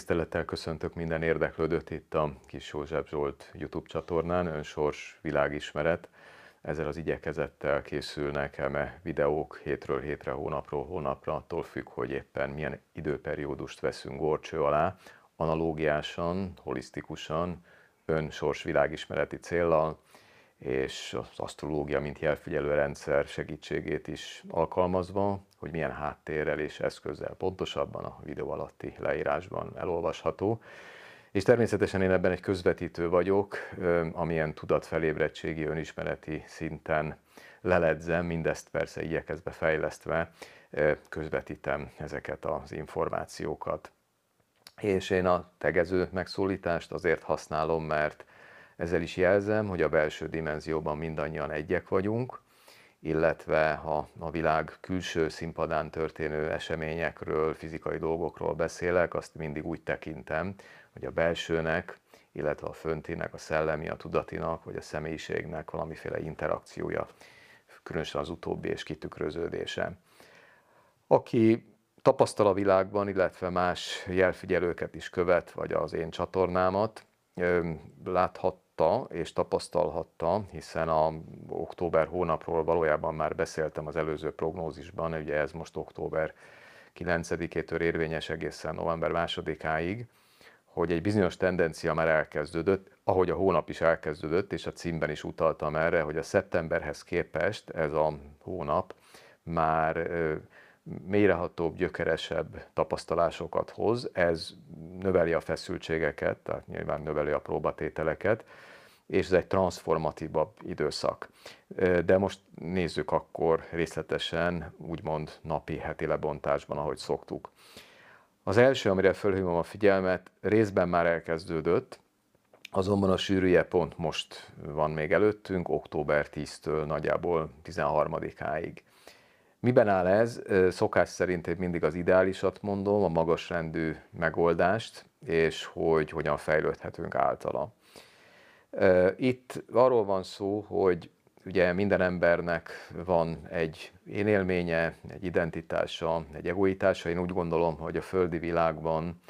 Tisztelettel köszöntök minden érdeklődőt itt a Kis József Zsolt YouTube csatornán, Önsors Világismeret. Ezzel az igyekezettel készülnek eme videók hétről hétre, hónapról hónapra, attól függ, hogy éppen milyen időperiódust veszünk gorcső alá, analógiásan, holisztikusan, önsors világismereti céllal, és az asztrológia, mint jelfigyelő rendszer segítségét is alkalmazva, hogy milyen háttérrel és eszközzel pontosabban a videó alatti leírásban elolvasható. És természetesen én ebben egy közvetítő vagyok, amilyen tudatfelébrettségi, önismereti szinten leledzem, mindezt persze igyekezve fejlesztve közvetítem ezeket az információkat. És én a tegező megszólítást azért használom, mert ezzel is jelzem, hogy a belső dimenzióban mindannyian egyek vagyunk, illetve ha a világ külső színpadán történő eseményekről, fizikai dolgokról beszélek, azt mindig úgy tekintem, hogy a belsőnek, illetve a föntinek, a szellemi, a tudatinak, vagy a személyiségnek valamiféle interakciója, különösen az utóbbi és kitükröződése. Aki tapasztal a világban, illetve más jelfigyelőket is követ, vagy az én csatornámat, láthat látta és tapasztalhatta, hiszen a október hónapról valójában már beszéltem az előző prognózisban, ugye ez most október 9-től érvényes egészen november 2-áig, hogy egy bizonyos tendencia már elkezdődött, ahogy a hónap is elkezdődött, és a címben is utaltam erre, hogy a szeptemberhez képest ez a hónap már mélyrehatóbb, gyökeresebb tapasztalásokat hoz, ez növeli a feszültségeket, tehát nyilván növeli a próbatételeket, és ez egy transformatívabb időszak. De most nézzük akkor részletesen, úgymond napi, heti lebontásban, ahogy szoktuk. Az első, amire fölhívom a figyelmet, részben már elkezdődött, azonban a sűrűje pont most van még előttünk, október 10-től nagyjából 13-áig. Miben áll ez? Szokás szerint én mindig az ideálisat mondom, a magasrendű megoldást, és hogy hogyan fejlődhetünk általa. Itt arról van szó, hogy ugye minden embernek van egy én élménye, egy identitása, egy egoitása. Én úgy gondolom, hogy a földi világban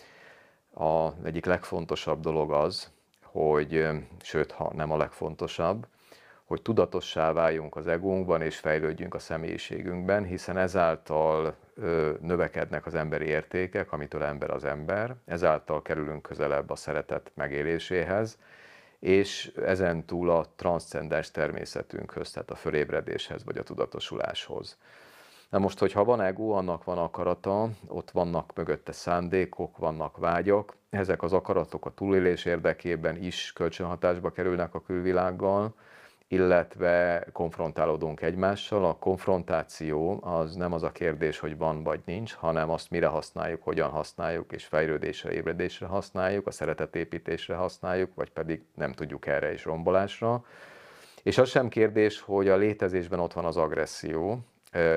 a egyik legfontosabb dolog az, hogy, sőt, ha nem a legfontosabb, hogy tudatossá váljunk az egónkban és fejlődjünk a személyiségünkben, hiszen ezáltal növekednek az emberi értékek, amitől ember az ember, ezáltal kerülünk közelebb a szeretet megéléséhez, és ezen túl a transzcendens természetünkhöz, tehát a fölébredéshez vagy a tudatosuláshoz. Na most, hogyha van ego, annak van akarata, ott vannak mögötte szándékok, vannak vágyak, ezek az akaratok a túlélés érdekében is kölcsönhatásba kerülnek a külvilággal, illetve konfrontálódunk egymással. A konfrontáció az nem az a kérdés, hogy van vagy nincs, hanem azt mire használjuk, hogyan használjuk, és fejlődésre, ébredésre használjuk, a szeretetépítésre használjuk, vagy pedig nem tudjuk erre is rombolásra. És az sem kérdés, hogy a létezésben ott van az agresszió,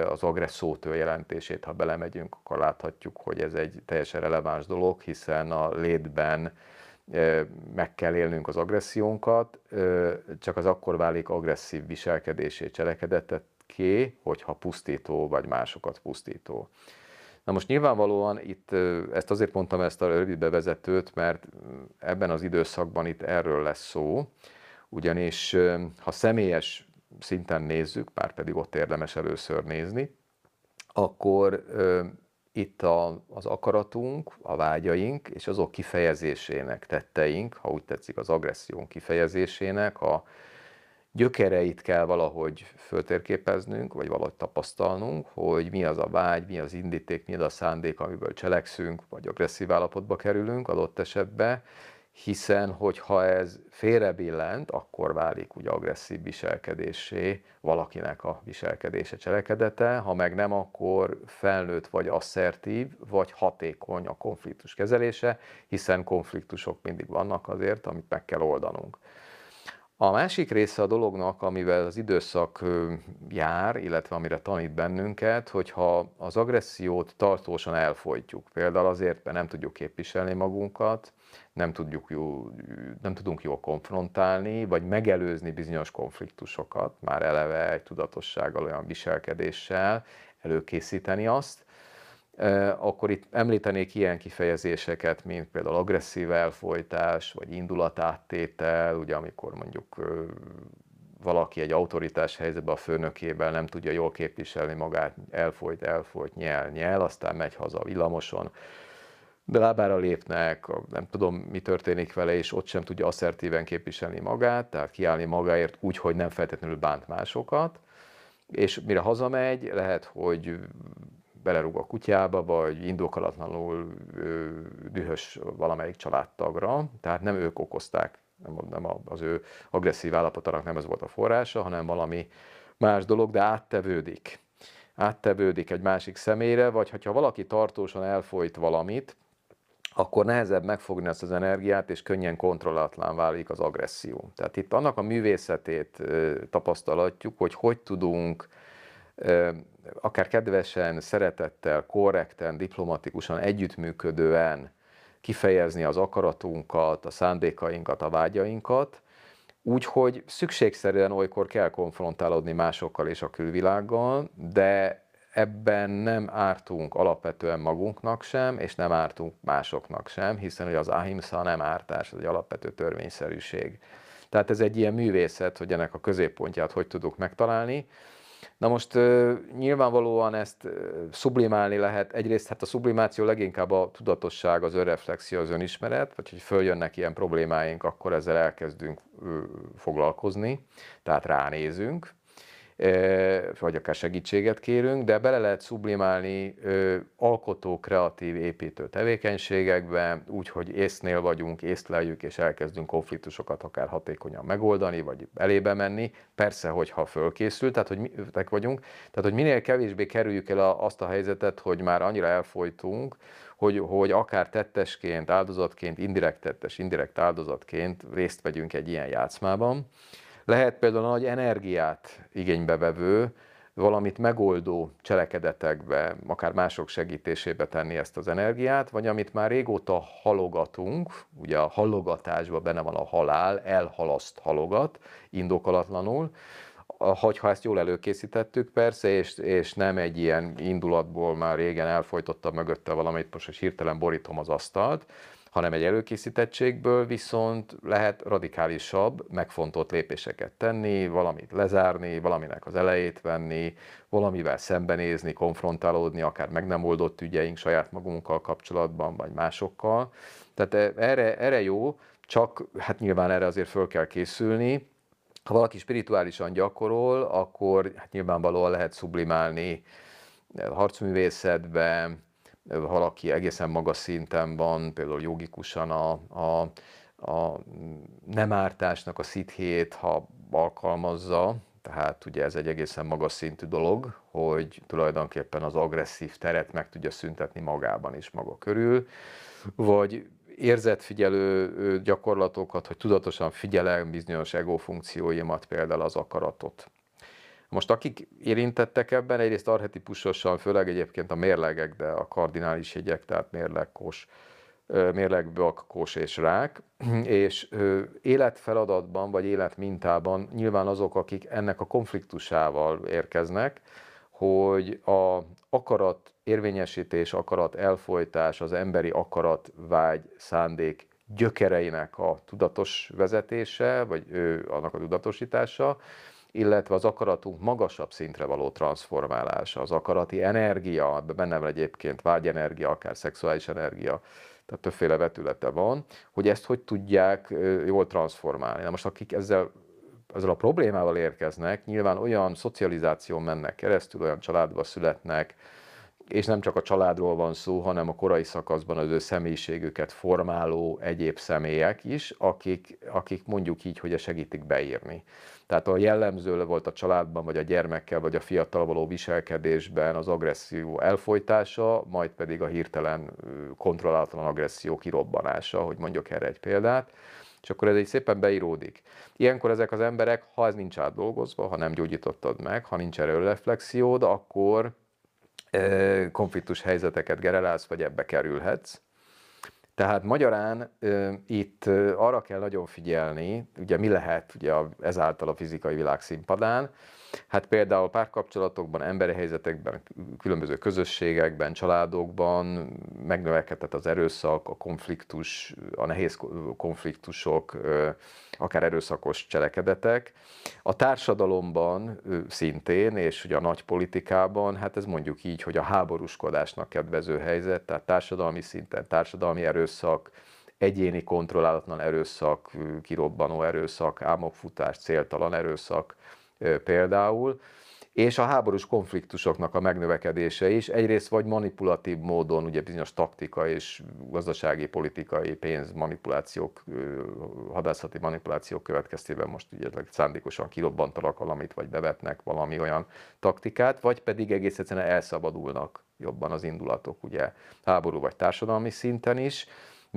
az agresszótő jelentését, ha belemegyünk, akkor láthatjuk, hogy ez egy teljesen releváns dolog, hiszen a létben meg kell élnünk az agressziónkat, csak az akkor válik agresszív viselkedésé ké, hogyha pusztító vagy másokat pusztító. Na most nyilvánvalóan itt, ezt azért mondtam ezt a rövid bevezetőt, mert ebben az időszakban itt erről lesz szó, ugyanis ha személyes szinten nézzük, már pedig ott érdemes először nézni, akkor itt a, az akaratunk, a vágyaink és azok kifejezésének, tetteink, ha úgy tetszik az agresszión kifejezésének, a gyökereit kell valahogy föltérképeznünk, vagy valahogy tapasztalnunk, hogy mi az a vágy, mi az indíték, mi az a szándék, amiből cselekszünk, vagy agresszív állapotba kerülünk adott esetben, hiszen hogyha ez félrebillent, akkor válik úgy agresszív viselkedésé valakinek a viselkedése, cselekedete, ha meg nem, akkor felnőtt vagy asszertív, vagy hatékony a konfliktus kezelése, hiszen konfliktusok mindig vannak azért, amit meg kell oldanunk. A másik része a dolognak, amivel az időszak jár, illetve amire tanít bennünket, hogyha az agressziót tartósan elfolytjuk, például azért, mert nem tudjuk képviselni magunkat, nem, tudjuk jó, nem tudunk jól konfrontálni, vagy megelőzni bizonyos konfliktusokat, már eleve egy tudatossággal, olyan viselkedéssel előkészíteni azt, akkor itt említenék ilyen kifejezéseket, mint például agresszív elfolytás, vagy indulatáttétel, ugye amikor mondjuk valaki egy autoritás helyzetben a főnökével nem tudja jól képviselni magát, elfolyt, elfolyt, nyel, nyel, aztán megy haza villamoson, de lábára lépnek, nem tudom, mi történik vele, és ott sem tudja asszertíven képviselni magát, tehát kiállni magáért úgy, hogy nem feltétlenül bánt másokat, és mire hazamegy, lehet, hogy belerúg a kutyába, vagy indokolatlanul dühös valamelyik családtagra, tehát nem ők okozták, nem, az ő agresszív állapotának nem ez volt a forrása, hanem valami más dolog, de áttevődik. Áttevődik egy másik személyre, vagy ha valaki tartósan elfolyt valamit, akkor nehezebb megfogni ezt az energiát, és könnyen kontrollatlan válik az agresszió. Tehát itt annak a művészetét tapasztalatjuk, hogy hogy tudunk akár kedvesen, szeretettel, korrekten, diplomatikusan, együttműködően kifejezni az akaratunkat, a szándékainkat, a vágyainkat, úgyhogy szükségszerűen olykor kell konfrontálódni másokkal és a külvilággal, de ebben nem ártunk alapvetően magunknak sem, és nem ártunk másoknak sem, hiszen hogy az ahimsa nem ártás, ez egy alapvető törvényszerűség. Tehát ez egy ilyen művészet, hogy ennek a középpontját hogy tudjuk megtalálni. Na most nyilvánvalóan ezt sublimálni lehet. Egyrészt hát a sublimáció leginkább a tudatosság, az önreflexió, az önismeret, vagy hogy följönnek ilyen problémáink, akkor ezzel elkezdünk foglalkozni, tehát ránézünk vagy akár segítséget kérünk, de bele lehet sublimálni alkotó, kreatív, építő tevékenységekbe, úgy, hogy észnél vagyunk, észleljük, és elkezdünk konfliktusokat akár hatékonyan megoldani, vagy elébe menni. Persze, hogyha fölkészül, tehát hogy mi vagyunk, tehát hogy minél kevésbé kerüljük el azt a helyzetet, hogy már annyira elfolytunk, hogy, hogy akár tettesként, áldozatként, indirekt tettes, indirekt áldozatként részt vegyünk egy ilyen játszmában. Lehet például nagy energiát igénybe vevő, valamit megoldó cselekedetekbe, akár mások segítésébe tenni ezt az energiát, vagy amit már régóta halogatunk, ugye a halogatásban benne van a halál, elhalaszt halogat, indokolatlanul, hogyha ezt jól előkészítettük persze, és, és nem egy ilyen indulatból már régen elfolytotta mögötte valamit, most hirtelen borítom az asztalt, hanem egy előkészítettségből viszont lehet radikálisabb, megfontolt lépéseket tenni, valamit lezárni, valaminek az elejét venni, valamivel szembenézni, konfrontálódni, akár meg nem oldott ügyeink saját magunkkal kapcsolatban, vagy másokkal. Tehát erre, erre jó, csak hát nyilván erre azért föl kell készülni. Ha valaki spirituálisan gyakorol, akkor hát nyilvánvalóan lehet sublimálni harcművészetbe, valaki egészen magas szinten van, például jogikusan a, a, a nem ártásnak a szithét, ha alkalmazza, tehát ugye ez egy egészen magas szintű dolog, hogy tulajdonképpen az agresszív teret meg tudja szüntetni magában is maga körül, vagy érzetfigyelő gyakorlatokat, hogy tudatosan figyelem bizonyos ego funkcióimat, például az akaratot. Most akik érintettek ebben, egyrészt arhetipusosan, főleg egyébként a mérlegek, de a kardinális jegyek, tehát mérleg, kos, mérleg, bak, kos és rák, és életfeladatban vagy életmintában nyilván azok, akik ennek a konfliktusával érkeznek, hogy a akarat érvényesítés, akarat elfolytás, az emberi akarat, vágy, szándék gyökereinek a tudatos vezetése, vagy ő, annak a tudatosítása, illetve az akaratunk magasabb szintre való transformálása, az akarati energia, benne van egyébként vágyenergia, akár szexuális energia, tehát többféle vetülete van, hogy ezt hogy tudják jól transformálni. Na most akik ezzel ezzel a problémával érkeznek, nyilván olyan szocializáción mennek keresztül, olyan családba születnek, és nem csak a családról van szó, hanem a korai szakaszban az ő személyiségüket formáló egyéb személyek is, akik, akik mondjuk így, hogy segítik beírni. Tehát a jellemző volt a családban, vagy a gyermekkel, vagy a fiatal való viselkedésben az agresszió elfolytása, majd pedig a hirtelen kontrollálatlan agresszió kirobbanása, hogy mondjuk erre egy példát és akkor ez egy szépen beíródik. Ilyenkor ezek az emberek, ha ez nincs átdolgozva, ha nem gyógyítottad meg, ha nincs erről reflexiód, akkor konfliktus helyzeteket generálsz, vagy ebbe kerülhetsz. Tehát magyarán itt arra kell nagyon figyelni, ugye mi lehet ugye ezáltal a fizikai világ színpadán, Hát például párkapcsolatokban, emberi helyzetekben, különböző közösségekben, családokban megnövekedett az erőszak, a konfliktus, a nehéz konfliktusok, akár erőszakos cselekedetek. A társadalomban szintén, és ugye a nagy politikában, hát ez mondjuk így, hogy a háborúskodásnak kedvező helyzet, tehát társadalmi szinten, társadalmi erőszak, egyéni kontrollálatlan erőszak, kirobbanó erőszak, álmokfutás, céltalan erőszak, például, és a háborús konfliktusoknak a megnövekedése is egyrészt vagy manipulatív módon, ugye bizonyos taktika és gazdasági, politikai pénzmanipulációk, hadászati manipulációk következtében most ugye szándékosan kirobbantanak valamit, vagy bevetnek valami olyan taktikát, vagy pedig egész egyszerűen elszabadulnak jobban az indulatok, ugye háború vagy társadalmi szinten is,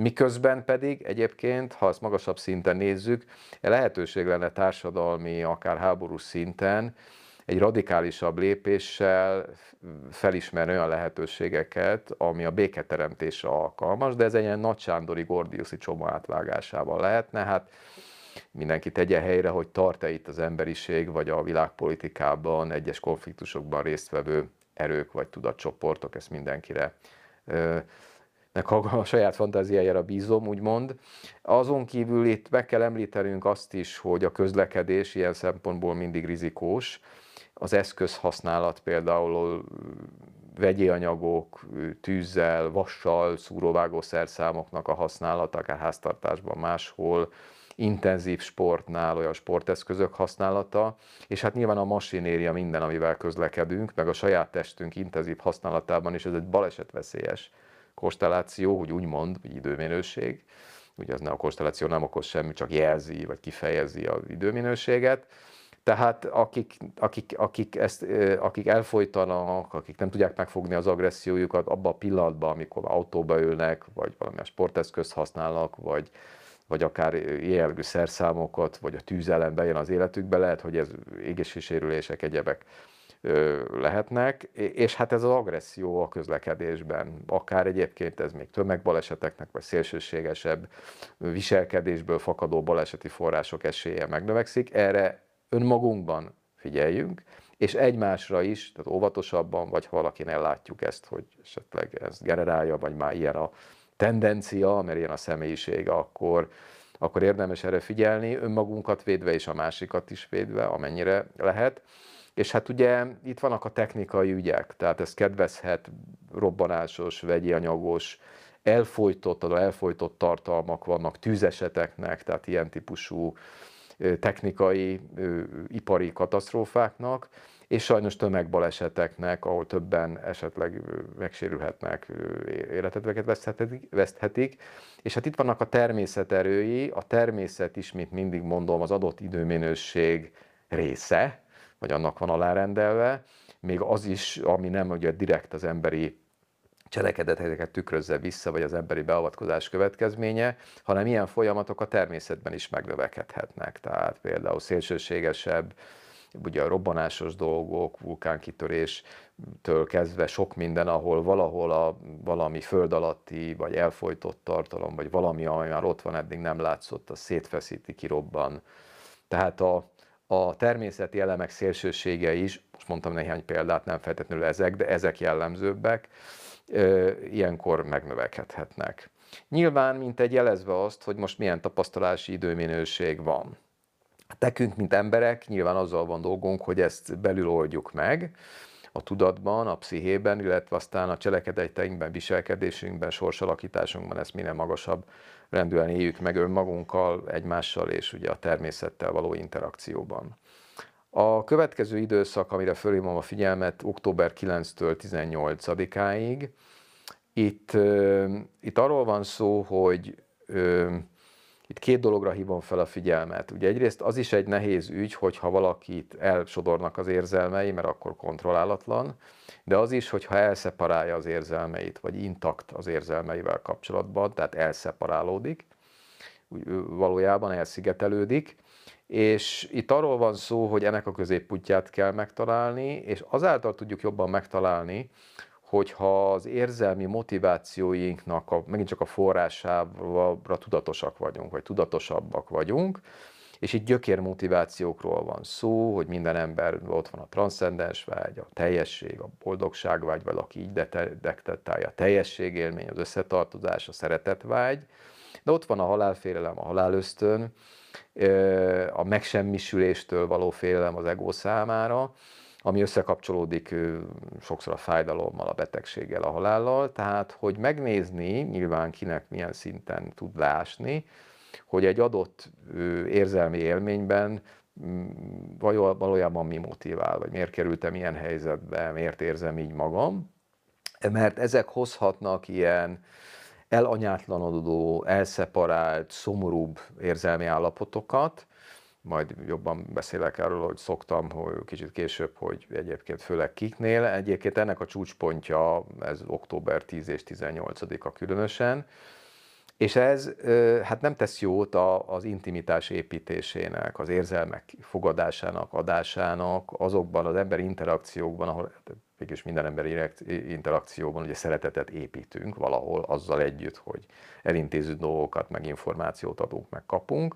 Miközben pedig egyébként, ha azt magasabb szinten nézzük, lehetőség lenne társadalmi, akár háborús szinten egy radikálisabb lépéssel felismerni olyan lehetőségeket, ami a béketeremtésre alkalmas, de ez egy ilyen nagysándori Gordiuszi csomó átvágásával lehetne. Hát mindenki tegye helyre, hogy tart-e itt az emberiség, vagy a világpolitikában egyes konfliktusokban résztvevő erők vagy tudatcsoportok, ezt mindenkire a saját fantáziájára bízom, úgymond. Azon kívül itt meg kell említenünk azt is, hogy a közlekedés ilyen szempontból mindig rizikós. Az eszközhasználat például vegyi anyagok, tűzzel, vassal, szúróvágó szerszámoknak a használata, akár háztartásban máshol, intenzív sportnál olyan sporteszközök használata, és hát nyilván a masinéria minden, amivel közlekedünk, meg a saját testünk intenzív használatában is ez egy balesetveszélyes konstelláció, hogy úgy mond, vagy időminőség, ugye az nem a konstelláció nem okoz semmi, csak jelzi, vagy kifejezi az időminőséget, tehát akik, akik, akik, ezt, akik elfolytanak, akik nem tudják megfogni az agressziójukat abban a pillanatban, amikor autóba ülnek, vagy valamilyen sporteszközt használnak, vagy, vagy akár jellegű szerszámokat, vagy a tűz ellen bejön az életükbe, lehet, hogy ez égési egyebek lehetnek, és hát ez az agresszió a közlekedésben, akár egyébként ez még tömegbaleseteknek, vagy szélsőségesebb viselkedésből fakadó baleseti források esélye megnövekszik, erre önmagunkban figyeljünk, és egymásra is, tehát óvatosabban, vagy ha valakinél látjuk ezt, hogy esetleg ez generálja, vagy már ilyen a tendencia, mert ilyen a személyisége, akkor, akkor érdemes erre figyelni, önmagunkat védve és a másikat is védve, amennyire lehet. És hát ugye itt vannak a technikai ügyek, tehát ez kedvezhet robbanásos, vegyi anyagos, elfolytott, elfolytott tartalmak vannak tűzeseteknek, tehát ilyen típusú technikai, ipari katasztrófáknak, és sajnos tömegbaleseteknek, ahol többen esetleg megsérülhetnek, életet veszthetik. És hát itt vannak a természet erői, a természet is, mint mindig mondom, az adott időminőség része, vagy annak van alárendelve, még az is, ami nem ugye direkt az emberi cselekedeteket tükrözze vissza, vagy az emberi beavatkozás következménye, hanem ilyen folyamatok a természetben is megnövekedhetnek. Tehát például szélsőségesebb, ugye a robbanásos dolgok, vulkánkitöréstől kezdve sok minden, ahol valahol a, valami föld alatti, vagy elfolytott tartalom, vagy valami, ami már ott van, eddig nem látszott, az szétfeszíti, kirobban. Tehát a, a természeti elemek szélsősége is, most mondtam néhány példát, nem feltétlenül ezek, de ezek jellemzőbbek, ilyenkor megnövekedhetnek. Nyilván, mint egy jelezve azt, hogy most milyen tapasztalási időminőség van. Tekünk, mint emberek, nyilván azzal van dolgunk, hogy ezt belül oldjuk meg, a tudatban, a pszichében, illetve aztán a cselekedeteinkben, viselkedésünkben, sorsalakításunkban ezt minél magasabb rendűen éljük meg önmagunkkal, egymással és ugye a természettel való interakcióban. A következő időszak, amire fölhívom a figyelmet, október 9-től 18-áig, itt, itt arról van szó, hogy itt két dologra hívom fel a figyelmet. Ugye egyrészt az is egy nehéz ügy, hogyha valakit elsodornak az érzelmei, mert akkor kontrollálatlan, de az is, hogyha elszeparálja az érzelmeit, vagy intakt az érzelmeivel kapcsolatban, tehát elszeparálódik, valójában elszigetelődik, és itt arról van szó, hogy ennek a középputyát kell megtalálni, és azáltal tudjuk jobban megtalálni, hogyha az érzelmi motivációinknak a, megint csak a forrására tudatosak vagyunk, vagy tudatosabbak vagyunk, és itt gyökér motivációkról van szó, hogy minden ember ott van a transzcendens vágy, a teljesség, a boldogság vágy, aki így detektálja, a teljesség élmény, az összetartozás, a szeretet vágy, de ott van a halálfélelem, a halálösztön, a megsemmisüléstől való félelem az ego számára, ami összekapcsolódik sokszor a fájdalommal, a betegséggel, a halállal. Tehát, hogy megnézni, nyilván kinek milyen szinten tud leásni, hogy egy adott érzelmi élményben mm, valójában mi motivál, vagy miért kerültem ilyen helyzetbe, miért érzem így magam. Mert ezek hozhatnak ilyen elanyátlanodó, elszeparált, szomorúbb érzelmi állapotokat, majd jobban beszélek erről, hogy szoktam, hogy kicsit később, hogy egyébként főleg kiknél. Egyébként ennek a csúcspontja, ez október 10 és 18-a különösen, és ez hát nem tesz jót az intimitás építésének, az érzelmek fogadásának, adásának, azokban az emberi interakciókban, ahol mégis minden emberi interakcióban ugye szeretetet építünk valahol azzal együtt, hogy elintéző dolgokat, meg információt adunk, meg kapunk.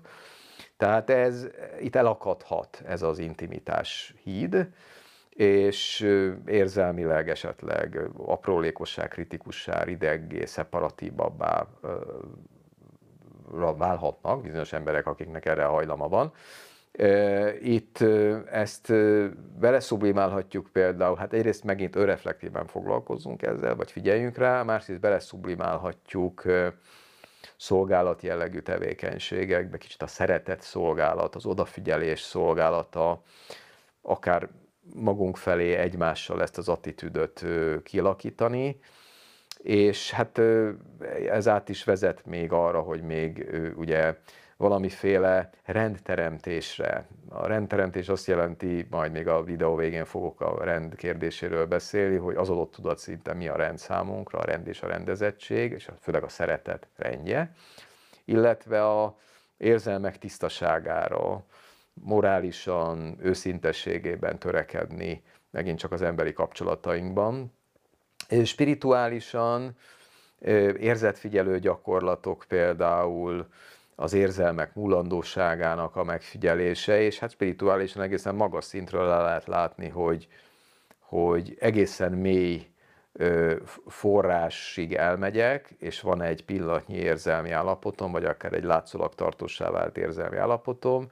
Tehát ez itt elakadhat ez az intimitás híd, és érzelmileg esetleg aprólékosság, kritikussá, ideggé, szeparatívabbá válhatnak bizonyos emberek, akiknek erre hajlama van. Itt ezt beleszublimálhatjuk például, hát egyrészt megint önreflektíven foglalkozzunk ezzel, vagy figyeljünk rá, másrészt beleszublimálhatjuk szolgálat jellegű tevékenységekbe, kicsit a szeretet szolgálat, az odafigyelés szolgálata, akár magunk felé egymással ezt az attitűdöt kialakítani, és hát ez át is vezet még arra, hogy még ugye valamiféle rendteremtésre. A rendteremtés azt jelenti, majd még a videó végén fogok a rend kérdéséről beszélni, hogy az adott tudat szinte mi a rend számunkra, a rend és a rendezettség, és főleg a szeretet rendje, illetve a érzelmek tisztaságára, morálisan, őszintességében törekedni, megint csak az emberi kapcsolatainkban. És spirituálisan érzetfigyelő gyakorlatok például, az érzelmek múlandóságának a megfigyelése, és hát spirituálisan egészen magas szintről le lehet látni, hogy, hogy egészen mély forrásig elmegyek, és van egy pillanatnyi érzelmi állapotom, vagy akár egy látszólag tartósá vált érzelmi állapotom,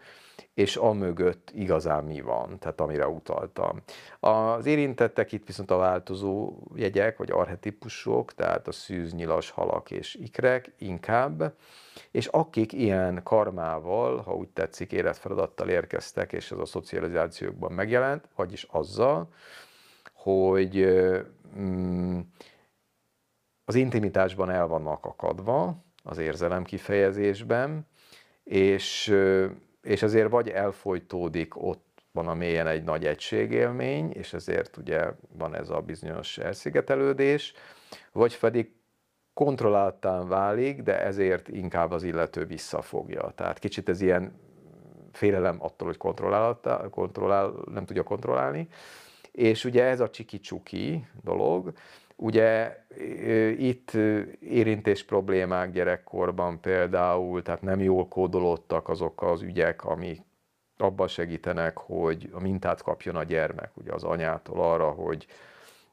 és amögött igazán mi van, tehát amire utaltam. Az érintettek itt viszont a változó jegyek, vagy arhetipusok, tehát a szűz, nyilas, halak és ikrek inkább, és akik ilyen karmával, ha úgy tetszik, életfeladattal érkeztek, és ez a szocializációkban megjelent, vagyis azzal, hogy mm, az intimitásban el vannak akadva, az érzelem kifejezésben, és és azért vagy elfolytódik ott van a mélyen egy nagy egységélmény, és ezért ugye van ez a bizonyos elszigetelődés, vagy pedig kontrolláltán válik, de ezért inkább az illető visszafogja. Tehát kicsit ez ilyen félelem attól, hogy kontrollál, nem tudja kontrollálni. És ugye ez a csiki-csuki dolog, Ugye itt érintés problémák gyerekkorban például, tehát nem jól kódolódtak azok az ügyek, amik abban segítenek, hogy a mintát kapjon a gyermek, ugye az anyától arra, hogy,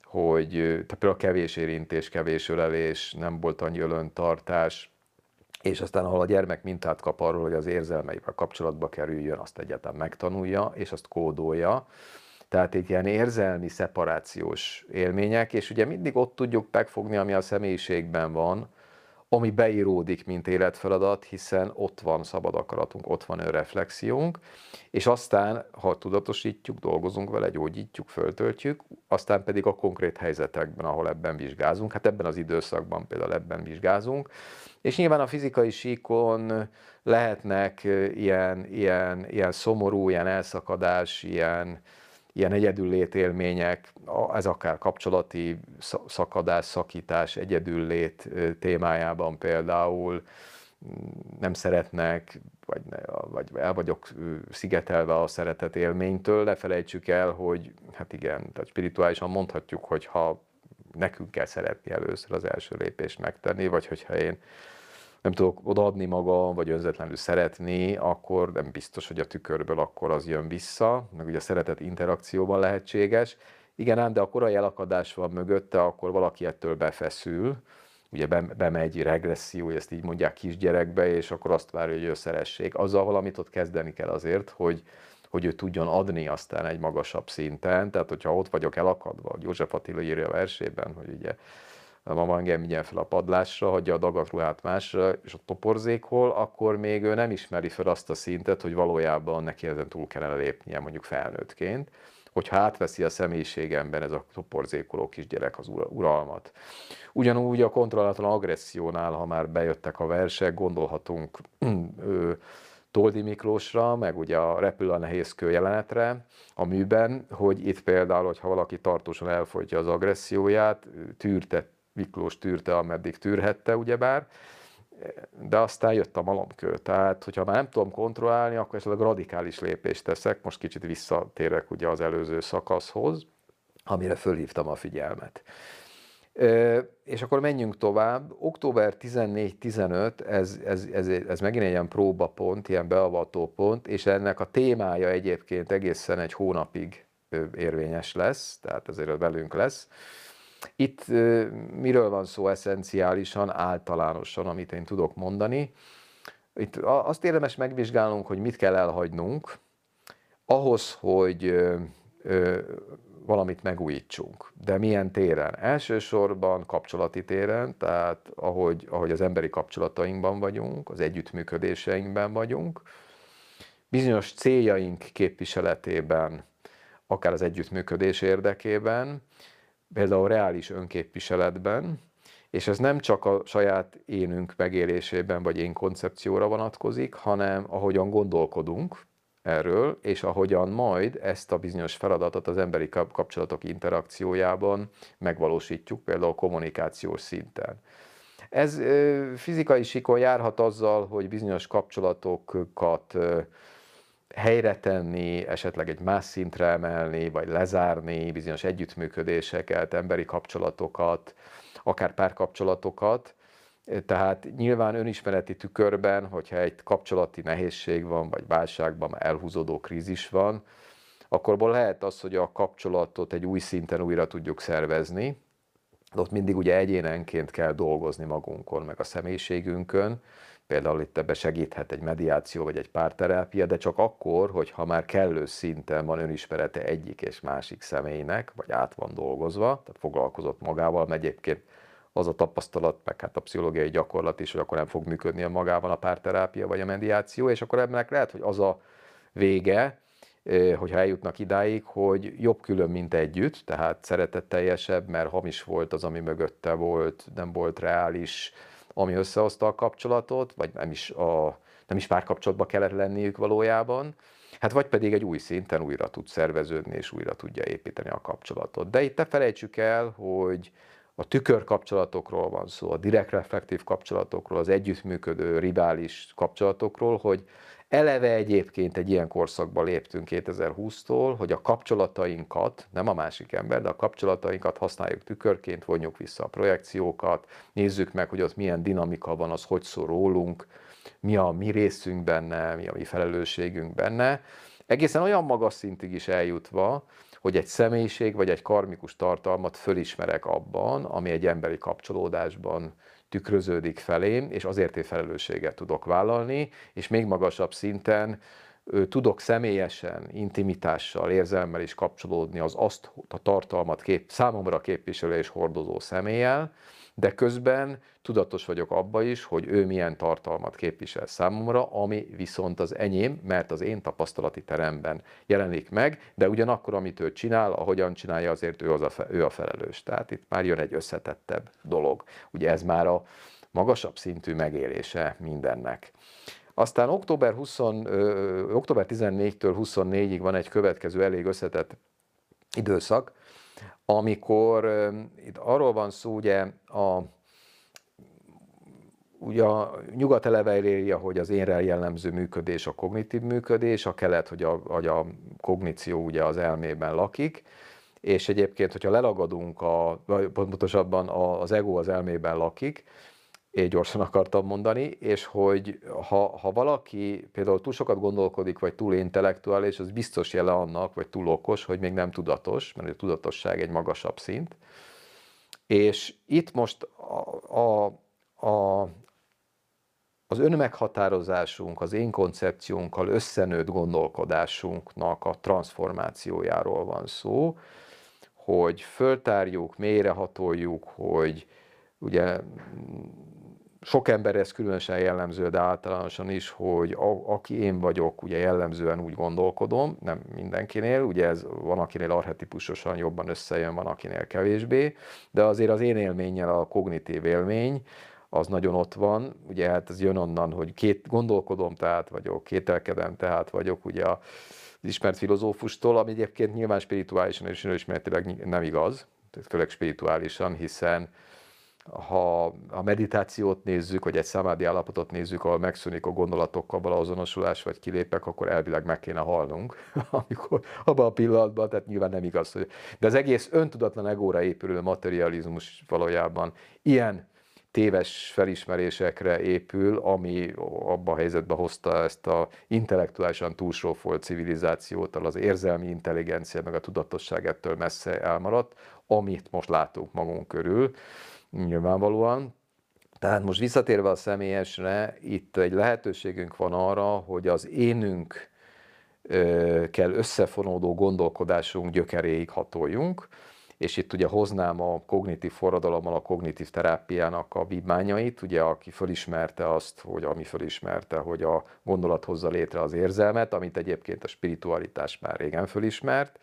hogy tehát például kevés érintés, kevés ölelés, nem volt annyi ölöntartás, és aztán ahol a gyermek mintát kap arról, hogy az érzelmeivel kapcsolatba kerüljön, azt egyáltalán megtanulja, és azt kódolja, tehát egy ilyen érzelmi szeparációs élmények, és ugye mindig ott tudjuk megfogni, ami a személyiségben van, ami beíródik, mint életfeladat, hiszen ott van szabad akaratunk, ott van önreflexiónk, és aztán, ha tudatosítjuk, dolgozunk vele, gyógyítjuk, föltöltjük, aztán pedig a konkrét helyzetekben, ahol ebben vizsgázunk, hát ebben az időszakban például ebben vizsgázunk, és nyilván a fizikai síkon lehetnek ilyen, ilyen, ilyen szomorú, ilyen elszakadás, ilyen, ilyen egyedüllét élmények, ez akár kapcsolati szakadás, szakítás, egyedüllét témájában például mm, nem szeretnek, vagy, vagy el vagyok szigetelve a szeretet élménytől, ne felejtsük el, hogy hát igen, tehát spirituálisan mondhatjuk, hogy ha nekünk kell szeretni először az első lépést megtenni, vagy hogyha én nem tudok odaadni magam, vagy önzetlenül szeretni, akkor nem biztos, hogy a tükörből akkor az jön vissza, meg ugye a szeretet interakcióban lehetséges. Igen ám, de a korai elakadás van mögötte, akkor valaki ettől befeszül, ugye bemegy regresszió, ezt így mondják kisgyerekbe, és akkor azt várja, hogy ő szeressék. Azzal valamit ott kezdeni kell azért, hogy, hogy ő tudjon adni aztán egy magasabb szinten. Tehát, hogyha ott vagyok elakadva, József Attila írja a versében, hogy ugye mama engem vigyen fel a padlásra, hagyja a dagatruhát másra, és a toporzékol, akkor még ő nem ismeri fel azt a szintet, hogy valójában neki ezen túl kellene lépnie mondjuk felnőttként hogyha átveszi a személyiségemben ez a toporzékoló kisgyerek az uralmat. Ugyanúgy a kontrollatlan agressziónál, ha már bejöttek a versek, gondolhatunk Toldi Miklósra, meg ugye a repül a nehézkő jelenetre a műben, hogy itt például, hogyha valaki tartósan elfogyja az agresszióját, tűrte, Miklós tűrte, ameddig tűrhette, ugyebár, de aztán jött a malomkő. Tehát, hogyha már nem tudom kontrollálni, akkor esetleg radikális lépést teszek. Most kicsit visszatérek ugye az előző szakaszhoz, amire fölhívtam a figyelmet. És akkor menjünk tovább. Október 14-15, ez, ez, ez, ez megint egy ilyen próbapont, ilyen beavató pont, és ennek a témája egyébként egészen egy hónapig érvényes lesz, tehát ezért velünk lesz. Itt miről van szó eszenciálisan, általánosan, amit én tudok mondani? Itt azt érdemes megvizsgálnunk, hogy mit kell elhagynunk, ahhoz, hogy valamit megújítsunk. De milyen téren? Elsősorban kapcsolati téren, tehát ahogy, ahogy az emberi kapcsolatainkban vagyunk, az együttműködéseinkben vagyunk, bizonyos céljaink képviseletében, akár az együttműködés érdekében, például reális önképviseletben, és ez nem csak a saját énünk megélésében vagy én koncepcióra vonatkozik, hanem ahogyan gondolkodunk erről, és ahogyan majd ezt a bizonyos feladatot az emberi kapcsolatok interakciójában megvalósítjuk, például kommunikációs szinten. Ez fizikai sikon járhat azzal, hogy bizonyos kapcsolatokat helyre tenni, esetleg egy más szintre emelni, vagy lezárni bizonyos együttműködéseket, emberi kapcsolatokat, akár párkapcsolatokat. Tehát nyilván önismereti tükörben, hogyha egy kapcsolati nehézség van, vagy válságban, elhúzódó krízis van, akkor lehet az, hogy a kapcsolatot egy új szinten újra tudjuk szervezni, de ott mindig ugye egyénenként kell dolgozni magunkon, meg a személyiségünkön, Például itt ebbe segíthet egy mediáció vagy egy párterápia, de csak akkor, hogyha már kellő szinten van önismerete egyik és másik személynek, vagy át van dolgozva, tehát foglalkozott magával, mert egyébként az a tapasztalat, meg hát a pszichológiai gyakorlat is, hogy akkor nem fog működni a magával a párterápia vagy a mediáció, és akkor ebben lehet, hogy az a vége, hogyha eljutnak idáig, hogy jobb külön, mint együtt, tehát szeretetteljesebb, mert hamis volt az, ami mögötte volt, nem volt reális, ami összehozta a kapcsolatot, vagy nem is, a, nem is párkapcsolatba kellett lenniük valójában, hát vagy pedig egy új szinten újra tud szerveződni, és újra tudja építeni a kapcsolatot. De itt ne felejtsük el, hogy a tükör kapcsolatokról van szó, a direkt reflektív kapcsolatokról, az együttműködő, rivális kapcsolatokról, hogy Eleve egyébként egy ilyen korszakba léptünk 2020-tól, hogy a kapcsolatainkat, nem a másik ember, de a kapcsolatainkat használjuk tükörként, vonjuk vissza a projekciókat, nézzük meg, hogy ott milyen dinamika van, az hogy szól rólunk, mi a mi részünk benne, mi a mi felelősségünk benne. Egészen olyan magas szintig is eljutva, hogy egy személyiség vagy egy karmikus tartalmat fölismerek abban, ami egy emberi kapcsolódásban tükröződik felém, és azért én felelősséget tudok vállalni, és még magasabb szinten tudok személyesen, intimitással, érzelmmel is kapcsolódni az azt a tartalmat kép, számomra képviselő és hordozó személlyel, de közben tudatos vagyok abba is, hogy ő milyen tartalmat képvisel számomra, ami viszont az enyém, mert az én tapasztalati teremben jelenik meg, de ugyanakkor, amit ő csinál, ahogyan csinálja, azért ő, az a, ő a felelős. Tehát itt már jön egy összetettebb dolog. Ugye ez már a magasabb szintű megélése mindennek. Aztán október, 20, ö, október 14-től 24-ig van egy következő elég összetett időszak, amikor itt arról van szó, ugye a Ugye a nyugat eleve hogy az énre jellemző működés a kognitív működés, a kelet, hogy a, hogy a kogníció ugye az elmében lakik, és egyébként, hogyha lelagadunk, a, vagy pontosabban az ego az elmében lakik, gyorsan akartam mondani, és hogy ha, ha valaki például túl sokat gondolkodik, vagy túl intellektuális, az biztos jele annak, vagy túl okos, hogy még nem tudatos, mert a tudatosság egy magasabb szint. És itt most a, a, a, az önmeghatározásunk, az én koncepciónkkal összenőtt gondolkodásunknak a transformációjáról van szó, hogy föltárjuk, mélyrehatoljuk, hogy ugye sok ember ez különösen jellemző, de általánosan is, hogy a, aki én vagyok, ugye jellemzően úgy gondolkodom, nem mindenkinél, ugye ez van, akinél arhetipusosan jobban összejön, van, akinél kevésbé, de azért az én élménnyel a kognitív élmény, az nagyon ott van, ugye hát ez jön onnan, hogy két gondolkodom, tehát vagyok, kételkedem, tehát vagyok, ugye a, az ismert filozófustól, ami egyébként nyilván spirituálisan és ismeretileg nem igaz, tehát főleg spirituálisan, hiszen ha a meditációt nézzük, vagy egy szamádi állapotot nézzük, ahol megszűnik a gondolatokkal való azonosulás, vagy kilépek, akkor elvileg meg kéne halnunk, amikor abban a pillanatban, tehát nyilván nem igaz, hogy... De az egész öntudatlan egóra épülő materializmus valójában ilyen téves felismerésekre épül, ami abba a helyzetbe hozta ezt a intellektuálisan túlsófolt civilizációt, az érzelmi intelligencia, meg a tudatosság ettől messze elmaradt, amit most látunk magunk körül nyilvánvalóan. Tehát most visszatérve a személyesre, itt egy lehetőségünk van arra, hogy az énünk kell összefonódó gondolkodásunk gyökeréig hatoljunk, és itt ugye hoznám a kognitív forradalommal, a kognitív terápiának a vívmányait, ugye aki fölismerte azt, hogy ami fölismerte, hogy a gondolat hozza létre az érzelmet, amit egyébként a spiritualitás már régen fölismert,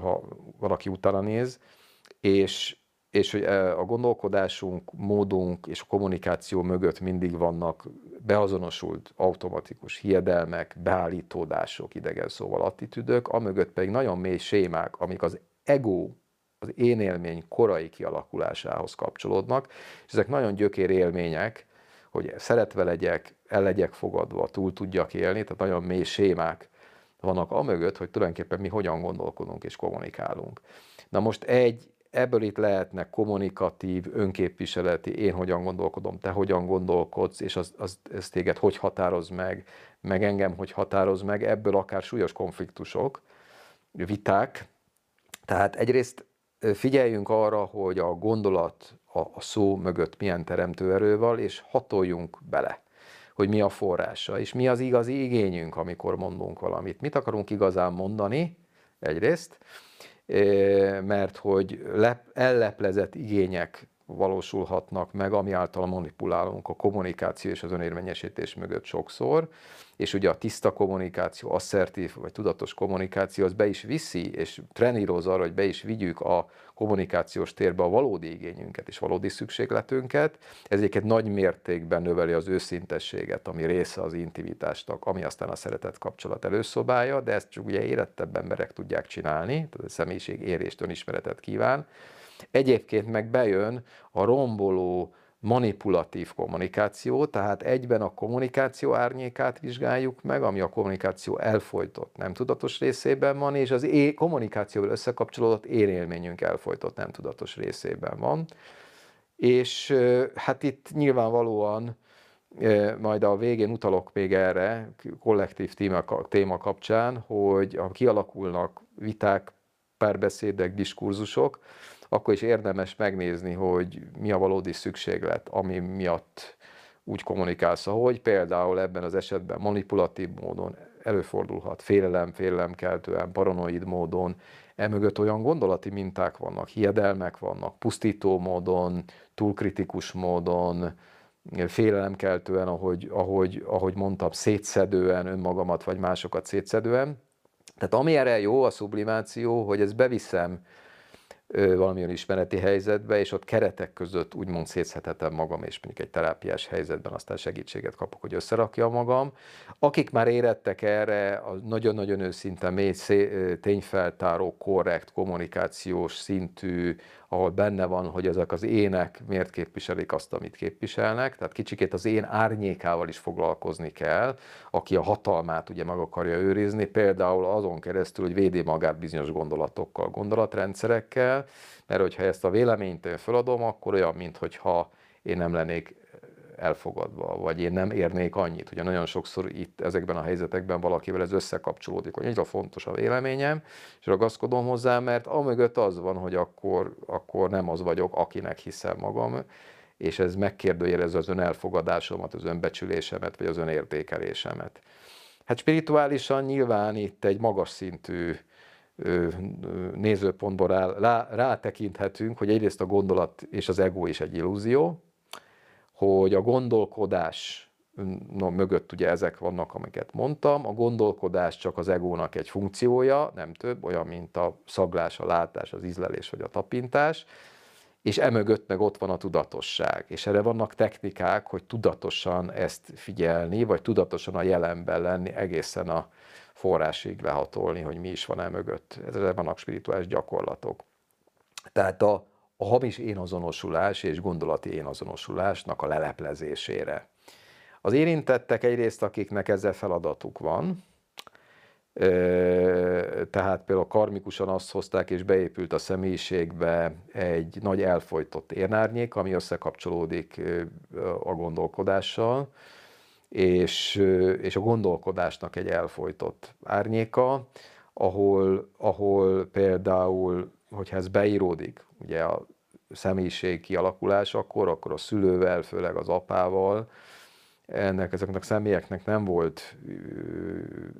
ha valaki utána néz, és és hogy a gondolkodásunk, módunk és a kommunikáció mögött mindig vannak beazonosult automatikus hiedelmek, beállítódások, idegen szóval attitűdök, amögött pedig nagyon mély sémák, amik az ego, az én élmény korai kialakulásához kapcsolódnak, és ezek nagyon gyökér élmények, hogy szeretve legyek, el legyek fogadva, túl tudjak élni, tehát nagyon mély sémák vannak amögött, hogy tulajdonképpen mi hogyan gondolkodunk és kommunikálunk. Na most egy ebből itt lehetnek kommunikatív, önképviseleti, én hogyan gondolkodom, te hogyan gondolkodsz, és az, az, ez téged hogy határoz meg, meg engem hogy határoz meg, ebből akár súlyos konfliktusok, viták. Tehát egyrészt figyeljünk arra, hogy a gondolat a, a szó mögött milyen teremtőerő van, és hatoljunk bele hogy mi a forrása, és mi az igazi igényünk, amikor mondunk valamit. Mit akarunk igazán mondani, egyrészt, mert hogy elleplezett igények valósulhatnak meg, ami által manipulálunk a kommunikáció és az önérvényesítés mögött sokszor, és ugye a tiszta kommunikáció, asszertív vagy tudatos kommunikáció az be is viszi, és treníroz arra, hogy be is vigyük a kommunikációs térbe a valódi igényünket és valódi szükségletünket. Ez egyébként nagy mértékben növeli az őszintességet, ami része az intimitásnak, ami aztán a szeretet kapcsolat előszobája, de ezt csak ugye érettebb emberek tudják csinálni, tehát a személyiség érést, önismeretet kíván. Egyébként meg bejön a romboló, manipulatív kommunikáció, tehát egyben a kommunikáció árnyékát vizsgáljuk meg, ami a kommunikáció elfolytott, nem tudatos részében van, és az é- kommunikációval összekapcsolódott én élményünk elfolytott, nem tudatos részében van. És hát itt nyilvánvalóan majd a végén utalok még erre, kollektív téma, téma kapcsán, hogy ha kialakulnak viták, párbeszédek, diskurzusok, akkor is érdemes megnézni, hogy mi a valódi szükséglet, ami miatt úgy kommunikálsz, ahogy például ebben az esetben manipulatív módon előfordulhat, félelem, félelemkeltően, paranoid módon, emögött olyan gondolati minták vannak, hiedelmek vannak, pusztító módon, túlkritikus módon, félelemkeltően, ahogy, ahogy, ahogy mondtam, szétszedően önmagamat vagy másokat szétszedően. Tehát ami erre jó a sublimáció, hogy ez beviszem valamilyen ismereti helyzetbe, és ott keretek között úgymond szétszhethetem magam, és mondjuk egy terápiás helyzetben aztán segítséget kapok, hogy összerakja magam. Akik már érettek erre, a nagyon-nagyon őszinte, mély tényfeltáró, korrekt, kommunikációs szintű, ahol benne van, hogy ezek az ének miért képviselik azt, amit képviselnek, tehát kicsikét az én árnyékával is foglalkozni kell, aki a hatalmát ugye meg akarja őrizni, például azon keresztül, hogy védi magát bizonyos gondolatokkal, gondolatrendszerekkel, mert hogyha ezt a véleményt én feladom, akkor olyan, mintha én nem lennék elfogadva, vagy én nem érnék annyit. Ugye nagyon sokszor itt ezekben a helyzetekben valakivel ez összekapcsolódik, hogy egyre fontos a véleményem, és ragaszkodom hozzá, mert amögött az van, hogy akkor, akkor nem az vagyok, akinek hiszem magam, és ez megkérdőjelez az ön elfogadásomat, az önbecsülésemet, vagy az önértékelésemet. Hát spirituálisan nyilván itt egy magas szintű nézőpontból rá, rá, rátekinthetünk, hogy egyrészt a gondolat és az ego is egy illúzió, hogy a gondolkodás no, mögött ugye ezek vannak, amiket mondtam, a gondolkodás csak az egónak egy funkciója, nem több, olyan, mint a szaglás, a látás, az ízlelés vagy a tapintás, és emögött meg ott van a tudatosság. És erre vannak technikák, hogy tudatosan ezt figyelni, vagy tudatosan a jelenben lenni, egészen a forrásig lehatolni, hogy mi is van emögött. Ezre vannak spirituális gyakorlatok. Tehát a, a hamis énazonosulás és gondolati énazonosulásnak a leleplezésére. Az érintettek egyrészt, akiknek ezzel feladatuk van, tehát például karmikusan azt hozták, és beépült a személyiségbe egy nagy elfolytott érnárnyék, ami összekapcsolódik a gondolkodással, és, és a gondolkodásnak egy elfolytott árnyéka, ahol, ahol például, hogyha ez beíródik, ugye a személyiség kialakulásakor, akkor a szülővel, főleg az apával, ennek, ezeknek a személyeknek nem volt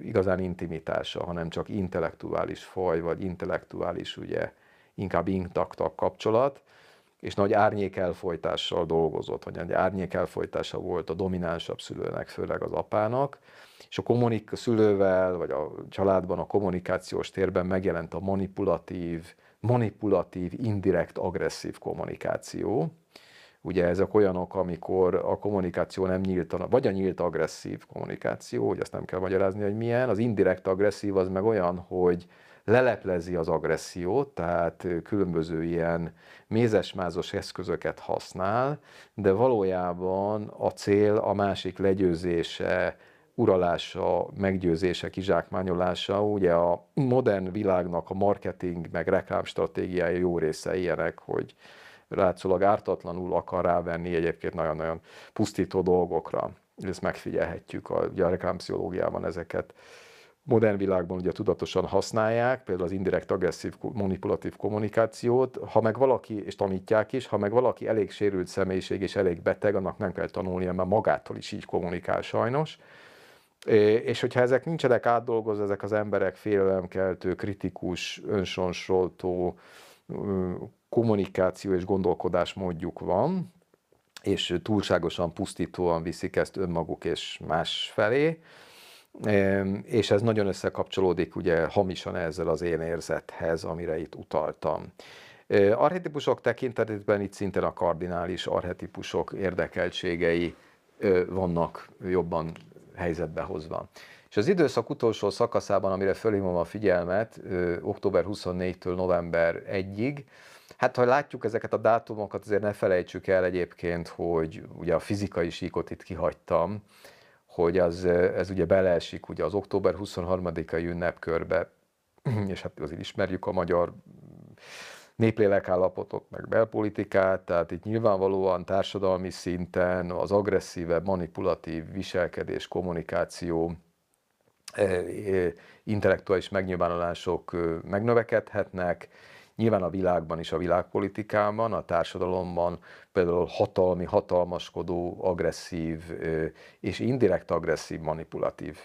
igazán intimitása, hanem csak intellektuális faj, vagy intellektuális, ugye, inkább intaktak kapcsolat, és nagy árnyékelfolytással dolgozott, vagy egy árnyékelfolytása volt a dominánsabb szülőnek, főleg az apának, és a kommunik- szülővel, vagy a családban a kommunikációs térben megjelent a manipulatív, manipulatív, indirekt, agresszív kommunikáció. Ugye ezek olyanok, amikor a kommunikáció nem nyílt, vagy a nyílt agresszív kommunikáció, hogy ezt nem kell magyarázni, hogy milyen, az indirekt agresszív az meg olyan, hogy leleplezi az agressziót, tehát különböző ilyen mézesmázos eszközöket használ, de valójában a cél a másik legyőzése, uralása, meggyőzése, kizsákmányolása. Ugye a modern világnak a marketing meg reklám stratégiája jó része ilyenek, hogy látszólag ártatlanul akar rávenni egyébként nagyon-nagyon pusztító dolgokra. Ezt megfigyelhetjük, a, ugye a reklámpszichológiában ezeket modern világban ugye tudatosan használják, például az indirekt agresszív manipulatív kommunikációt, ha meg valaki, és tanítják is, ha meg valaki elég sérült személyiség és elég beteg, annak nem kell tanulnia, mert magától is így kommunikál sajnos. És hogyha ezek nincsenek átdolgozva, ezek az emberek félelemkeltő, kritikus, önsonsoltó kommunikáció és gondolkodás módjuk van, és túlságosan pusztítóan viszik ezt önmaguk és más felé, és ez nagyon összekapcsolódik ugye hamisan ezzel az én érzethez, amire itt utaltam. Arhetipusok tekintetében itt szintén a kardinális arhetipusok érdekeltségei vannak jobban helyzetbe hozva. És az időszak utolsó szakaszában, amire fölhívom a figyelmet, október 24-től november 1-ig, hát ha látjuk ezeket a dátumokat, azért ne felejtsük el egyébként, hogy ugye a fizikai síkot itt kihagytam, hogy az, ez ugye beleesik ugye az október 23-ai ünnepkörbe, és hát azért ismerjük a magyar néplélekállapotot, meg belpolitikát, tehát itt nyilvánvalóan társadalmi szinten az agresszívebb, manipulatív viselkedés, kommunikáció, intellektuális megnyilvánulások megnövekedhetnek, Nyilván a világban is, a világpolitikában, a társadalomban például hatalmi, hatalmaskodó, agresszív és indirekt agresszív, manipulatív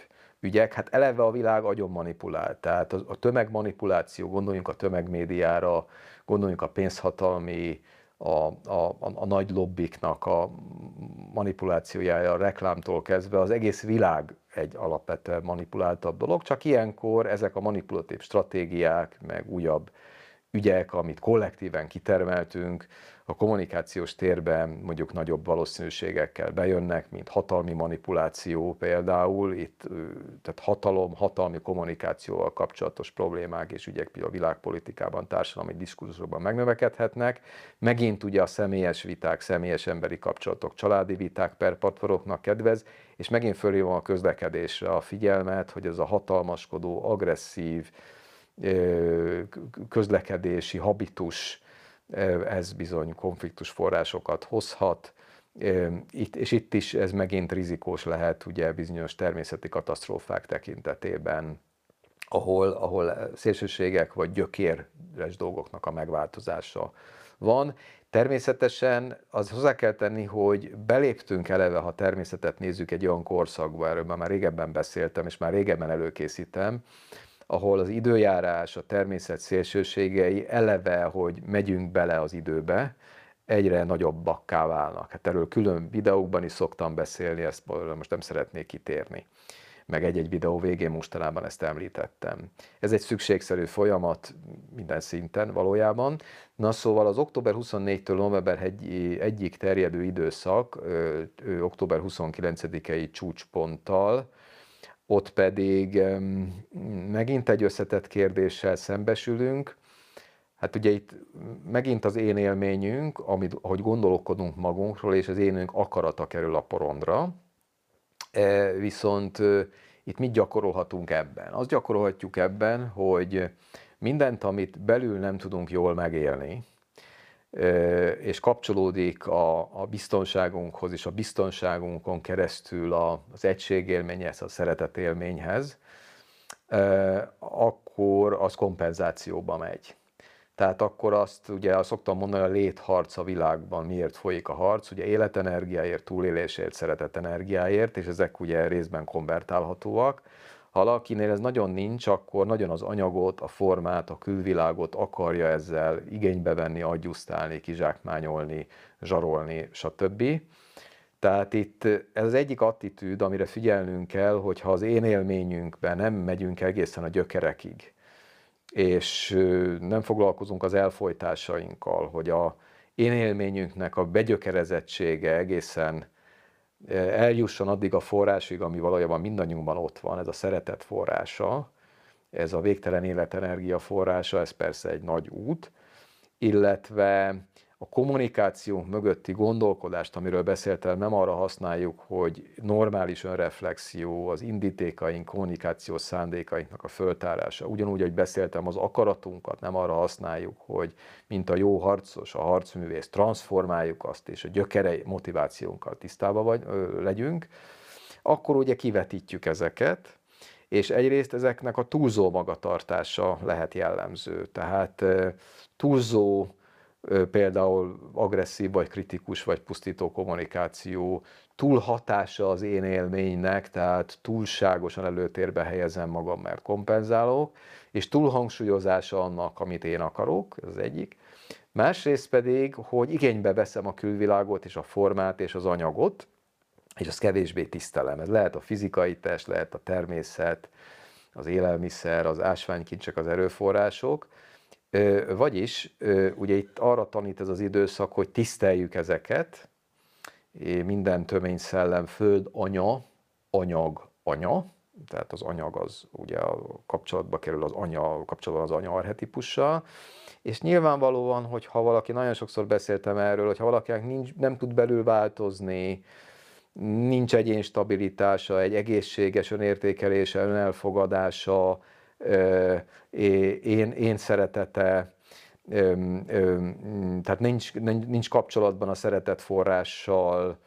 ügyek. Hát eleve a világ agyon manipulál, tehát a, tömegmanipuláció, gondoljunk a tömegmédiára, gondoljunk a pénzhatalmi, a, a, a nagy lobbiknak a manipulációjája, a reklámtól kezdve, az egész világ egy alapvetően manipuláltabb dolog, csak ilyenkor ezek a manipulatív stratégiák, meg újabb ügyek, amit kollektíven kitermeltünk, a kommunikációs térben mondjuk nagyobb valószínűségekkel bejönnek, mint hatalmi manipuláció például. Itt tehát hatalom, hatalmi kommunikációval kapcsolatos problémák és ügyek a világpolitikában, társadalmi diskurzusokban megnövekedhetnek. Megint ugye a személyes viták, személyes emberi kapcsolatok, családi viták perpatvoroknak kedvez, és megint fölhívom a közlekedésre a figyelmet, hogy ez a hatalmaskodó, agresszív, közlekedési habitus, ez bizony konfliktus forrásokat hozhat, itt, és itt is ez megint rizikós lehet ugye bizonyos természeti katasztrófák tekintetében, ahol, ahol szélsőségek vagy gyökéres dolgoknak a megváltozása van. Természetesen az hozzá kell tenni, hogy beléptünk eleve, ha természetet nézzük egy olyan korszakba, erről már régebben beszéltem, és már régebben előkészítem, ahol az időjárás, a természet szélsőségei eleve, hogy megyünk bele az időbe, egyre nagyobbakká válnak. Hát erről külön videókban is szoktam beszélni, ezt most nem szeretnék kitérni. Meg egy-egy videó végén mostanában ezt említettem. Ez egy szükségszerű folyamat minden szinten valójában. Na szóval az október 24-től november egy, egyik terjedő időszak, ö, október 29-i csúcsponttal, ott pedig megint egy összetett kérdéssel szembesülünk. Hát ugye itt megint az én élményünk, amit, ahogy gondolkodunk magunkról, és az énünk akarata kerül a porondra, e, viszont itt mit gyakorolhatunk ebben? Azt gyakorolhatjuk ebben, hogy mindent, amit belül nem tudunk jól megélni, és kapcsolódik a, a biztonságunkhoz, és a biztonságunkon keresztül az egységélményhez, a szeretetélményhez, akkor az kompenzációba megy. Tehát akkor azt ugye azt szoktam mondani, a létharc a világban miért folyik a harc, ugye életenergiáért, túlélésért, szeretetenergiáért, és ezek ugye részben konvertálhatóak. Ha valakinél ez nagyon nincs, akkor nagyon az anyagot, a formát, a külvilágot akarja ezzel igénybe venni, adjusztálni, kizsákmányolni, zsarolni, stb. Tehát itt ez az egyik attitűd, amire figyelnünk kell, hogy ha az én élményünkben nem megyünk egészen a gyökerekig, és nem foglalkozunk az elfolytásainkkal, hogy a én élményünknek a begyökerezettsége egészen eljusson addig a forrásig, ami valójában mindannyiunkban ott van, ez a szeretet forrása, ez a végtelen életenergia forrása, ez persze egy nagy út, illetve a kommunikációnk mögötti gondolkodást, amiről beszéltem, nem arra használjuk, hogy normális önreflexió, az indítékaink, kommunikációs szándékainknak a föltárása. Ugyanúgy, hogy beszéltem, az akaratunkat nem arra használjuk, hogy mint a jó harcos, a harcművész, transformáljuk azt, és a gyökere motivációnkkal tisztába vagy, ö, legyünk, akkor ugye kivetítjük ezeket, és egyrészt ezeknek a túlzó magatartása lehet jellemző. Tehát túlzó például agresszív, vagy kritikus, vagy pusztító kommunikáció, túl hatása az én élménynek, tehát túlságosan előtérbe helyezem magam, mert kompenzálok, és túl hangsúlyozása annak, amit én akarok, ez az egyik. Másrészt pedig, hogy igénybe veszem a külvilágot, és a formát, és az anyagot, és azt kevésbé tisztelem. Ez lehet a fizikai test, lehet a természet, az élelmiszer, az ásványkincsek, az erőforrások, vagyis, ugye itt arra tanít ez az időszak, hogy tiszteljük ezeket, minden tömény szellem, föld, anya, anyag, anya, tehát az anyag az ugye a kapcsolatba kerül az anya, kapcsolatban az anya arhetipussal, és nyilvánvalóan, hogy ha valaki, nagyon sokszor beszéltem erről, hogy ha valakinek nincs, nem tud belül változni, nincs egyén stabilitása, egy egészséges önértékelése, önelfogadása, én, én szeretete, tehát nincs, nincs kapcsolatban a szeretet forrással,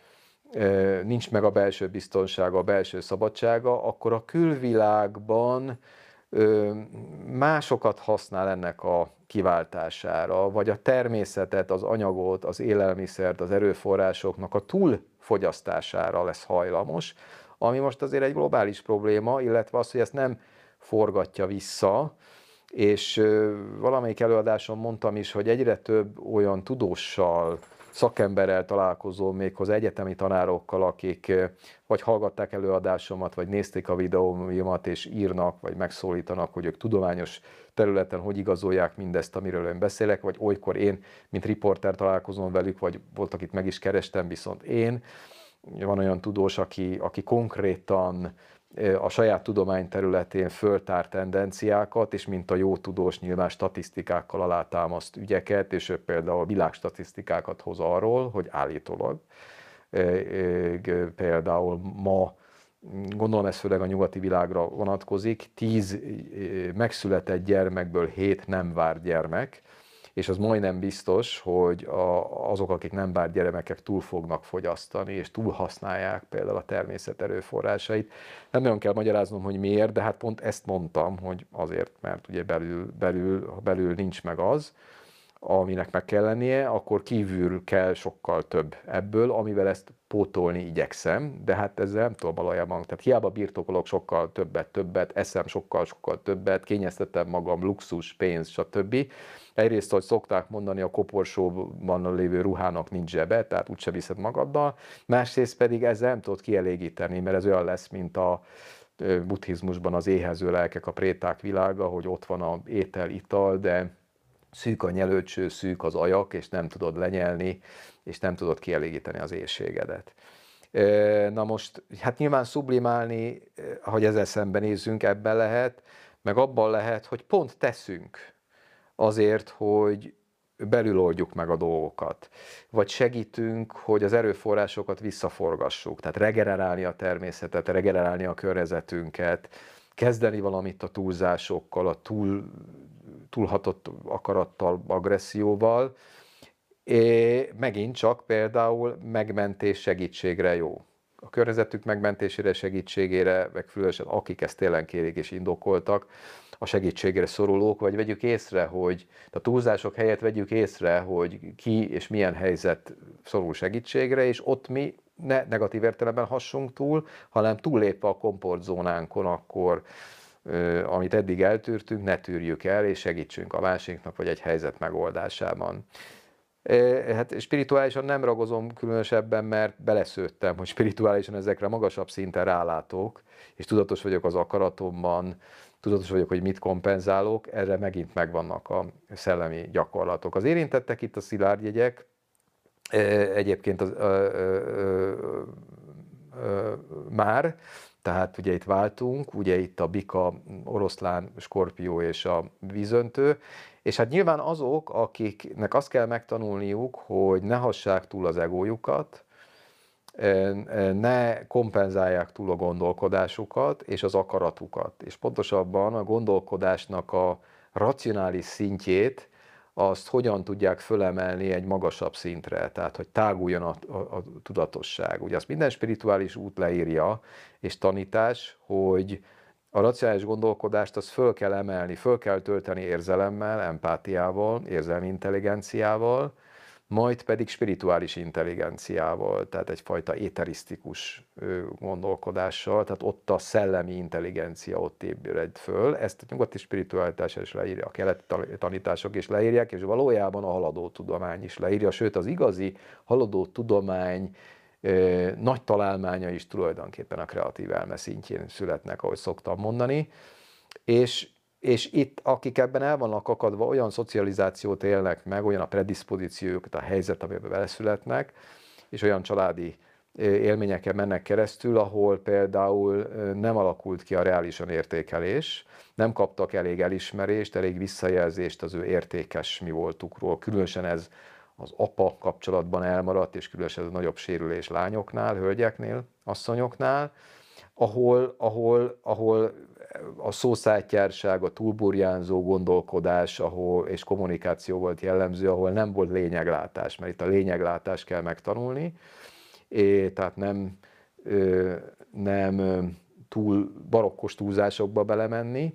nincs meg a belső biztonsága, a belső szabadsága, akkor a külvilágban másokat használ ennek a kiváltására, vagy a természetet, az anyagot, az élelmiszert, az erőforrásoknak a túlfogyasztására lesz hajlamos, ami most azért egy globális probléma, illetve az, hogy ezt nem forgatja vissza, és valamelyik előadáson mondtam is, hogy egyre több olyan tudóssal szakemberrel találkozom, méghozzá egyetemi tanárokkal, akik vagy hallgatták előadásomat, vagy nézték a videóimat, és írnak, vagy megszólítanak, hogy ők tudományos területen hogy igazolják mindezt, amiről én beszélek, vagy olykor én, mint riporter találkozom velük, vagy volt, akit meg is kerestem, viszont én. Van olyan tudós, aki, aki konkrétan a saját tudomány területén föltár tendenciákat, és mint a jó tudós nyilván statisztikákkal alátámaszt ügyeket, és ő például világstatisztikákat hoz arról, hogy állítólag például ma, gondolom ez főleg a nyugati világra vonatkozik, tíz megszületett gyermekből hét nem vár gyermek, és az majdnem biztos, hogy a, azok, akik nem bár gyermekek túl fognak fogyasztani, és túl használják például a természet erőforrásait. Nem nagyon kell magyaráznom, hogy miért, de hát pont ezt mondtam, hogy azért, mert ugye belül, belül, belül nincs meg az, aminek meg kell lennie, akkor kívül kell sokkal több ebből, amivel ezt pótolni igyekszem, de hát ezzel nem tudom valójában, tehát hiába birtokolok sokkal többet, többet, eszem sokkal, sokkal többet, kényeztetem magam, luxus, pénz, stb. Egyrészt, hogy szokták mondani, a koporsóban lévő ruhának nincs zsebe, tehát úgyse viszed magaddal, másrészt pedig ezzel nem tudod kielégíteni, mert ez olyan lesz, mint a buddhizmusban az éhező lelkek, a préták világa, hogy ott van a étel, ital, de szűk a nyelőcső, szűk az ajak, és nem tudod lenyelni, és nem tudod kielégíteni az éjségedet. Na most, hát nyilván sublimálni, hogy ezzel szemben nézzünk, ebben lehet, meg abban lehet, hogy pont teszünk azért, hogy belül oldjuk meg a dolgokat, vagy segítünk, hogy az erőforrásokat visszaforgassuk, tehát regenerálni a természetet, regenerálni a környezetünket, kezdeni valamit a túlzásokkal, a túl túlhatott akarattal, agresszióval, és megint csak például megmentés segítségre jó. A környezetük megmentésére, segítségére, meg különösen akik ezt tényleg kérik és indokoltak, a segítségre szorulók, vagy vegyük észre, hogy a túlzások helyett vegyük észre, hogy ki és milyen helyzet szorul segítségre, és ott mi ne negatív értelemben hassunk túl, hanem túllépve a komfortzónánkon, akkor amit eddig eltűrtünk, ne tűrjük el, és segítsünk a másiknak, vagy egy helyzet megoldásában. Hát spirituálisan nem ragozom különösebben, mert beleszőttem, hogy spirituálisan ezekre magasabb szinten rálátok, és tudatos vagyok az akaratomban, tudatos vagyok, hogy mit kompenzálok, erre megint megvannak a szellemi gyakorlatok. Az érintettek itt a szilárdjegyek, egyébként az, ö, ö, ö, ö, már, tehát ugye itt váltunk, ugye itt a bika, oroszlán, skorpió és a vízöntő, és hát nyilván azok, akiknek azt kell megtanulniuk, hogy ne hassák túl az egójukat, ne kompenzálják túl a gondolkodásukat és az akaratukat. És pontosabban a gondolkodásnak a racionális szintjét azt hogyan tudják fölemelni egy magasabb szintre, tehát hogy táguljon a, a, a tudatosság. Ugye azt minden spirituális út leírja, és tanítás, hogy a racionális gondolkodást az föl kell emelni, föl kell tölteni érzelemmel, empátiával, érzelmi intelligenciával, majd pedig spirituális intelligenciával, tehát egyfajta éterisztikus gondolkodással, tehát ott a szellemi intelligencia ott ébred föl. Ezt a nyugati spiritualitás is leírja, a keleti tanítások is leírják, és valójában a haladó tudomány is leírja, sőt az igazi haladó tudomány nagy találmánya is tulajdonképpen a kreatív elme szintjén születnek, ahogy szoktam mondani, és és itt, akik ebben el vannak akadva, olyan szocializációt élnek meg, olyan a predispozíciók, a helyzet, amiben beleszületnek, és olyan családi élményeken mennek keresztül, ahol például nem alakult ki a reálisan értékelés, nem kaptak elég elismerést, elég visszajelzést az ő értékes mi voltukról. Különösen ez az apa kapcsolatban elmaradt, és különösen ez a nagyobb sérülés lányoknál, hölgyeknél, asszonyoknál, ahol, ahol, ahol a szószátyárság, a túlburjánzó gondolkodás ahol, és kommunikáció volt jellemző, ahol nem volt lényeglátás, mert itt a lényeglátás kell megtanulni, és tehát nem, nem túl barokkos túlzásokba belemenni,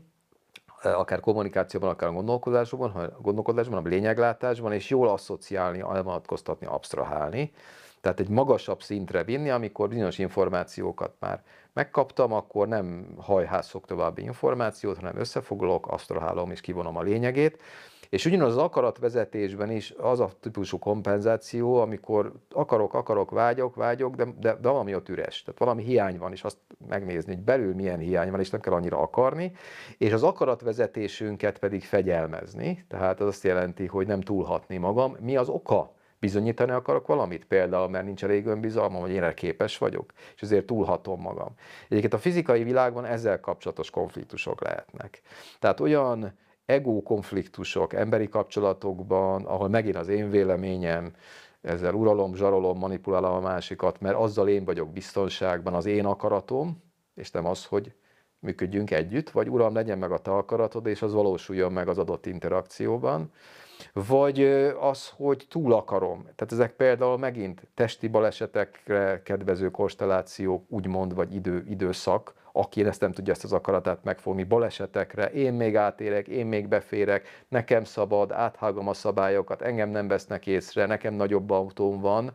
akár kommunikációban, akár a gondolkodásban, a gondolkodásban, a lényeglátásban, és jól asszociálni, elvonatkoztatni, absztrahálni. Tehát egy magasabb szintre vinni, amikor bizonyos információkat már megkaptam, akkor nem hajhászok további információt, hanem összefoglalok, asztrahálom és kivonom a lényegét. És ugyanaz az akaratvezetésben is az a típusú kompenzáció, amikor akarok, akarok, vágyok, vágyok, de, de, de valami ott üres. Tehát valami hiány van, és azt megnézni, hogy belül milyen hiány van, és nem kell annyira akarni. És az akaratvezetésünket pedig fegyelmezni. Tehát az azt jelenti, hogy nem túlhatni magam. Mi az oka bizonyítani akarok valamit, például mert nincs elég önbizalmam, hogy én erre képes vagyok, és ezért túlhatom magam. Egyébként a fizikai világban ezzel kapcsolatos konfliktusok lehetnek. Tehát olyan ego konfliktusok emberi kapcsolatokban, ahol megint az én véleményem, ezzel uralom, zsarolom, manipulálom a másikat, mert azzal én vagyok biztonságban, az én akaratom, és nem az, hogy működjünk együtt, vagy uram, legyen meg a te akaratod, és az valósuljon meg az adott interakcióban, vagy az, hogy túl akarom. Tehát ezek például megint testi balesetekre kedvező konstellációk, úgymond, vagy idő, időszak, aki ezt nem tudja ezt az akaratát megfogni, balesetekre, én még átérek, én még beférek, nekem szabad, áthágom a szabályokat, engem nem vesznek észre, nekem nagyobb autóm van,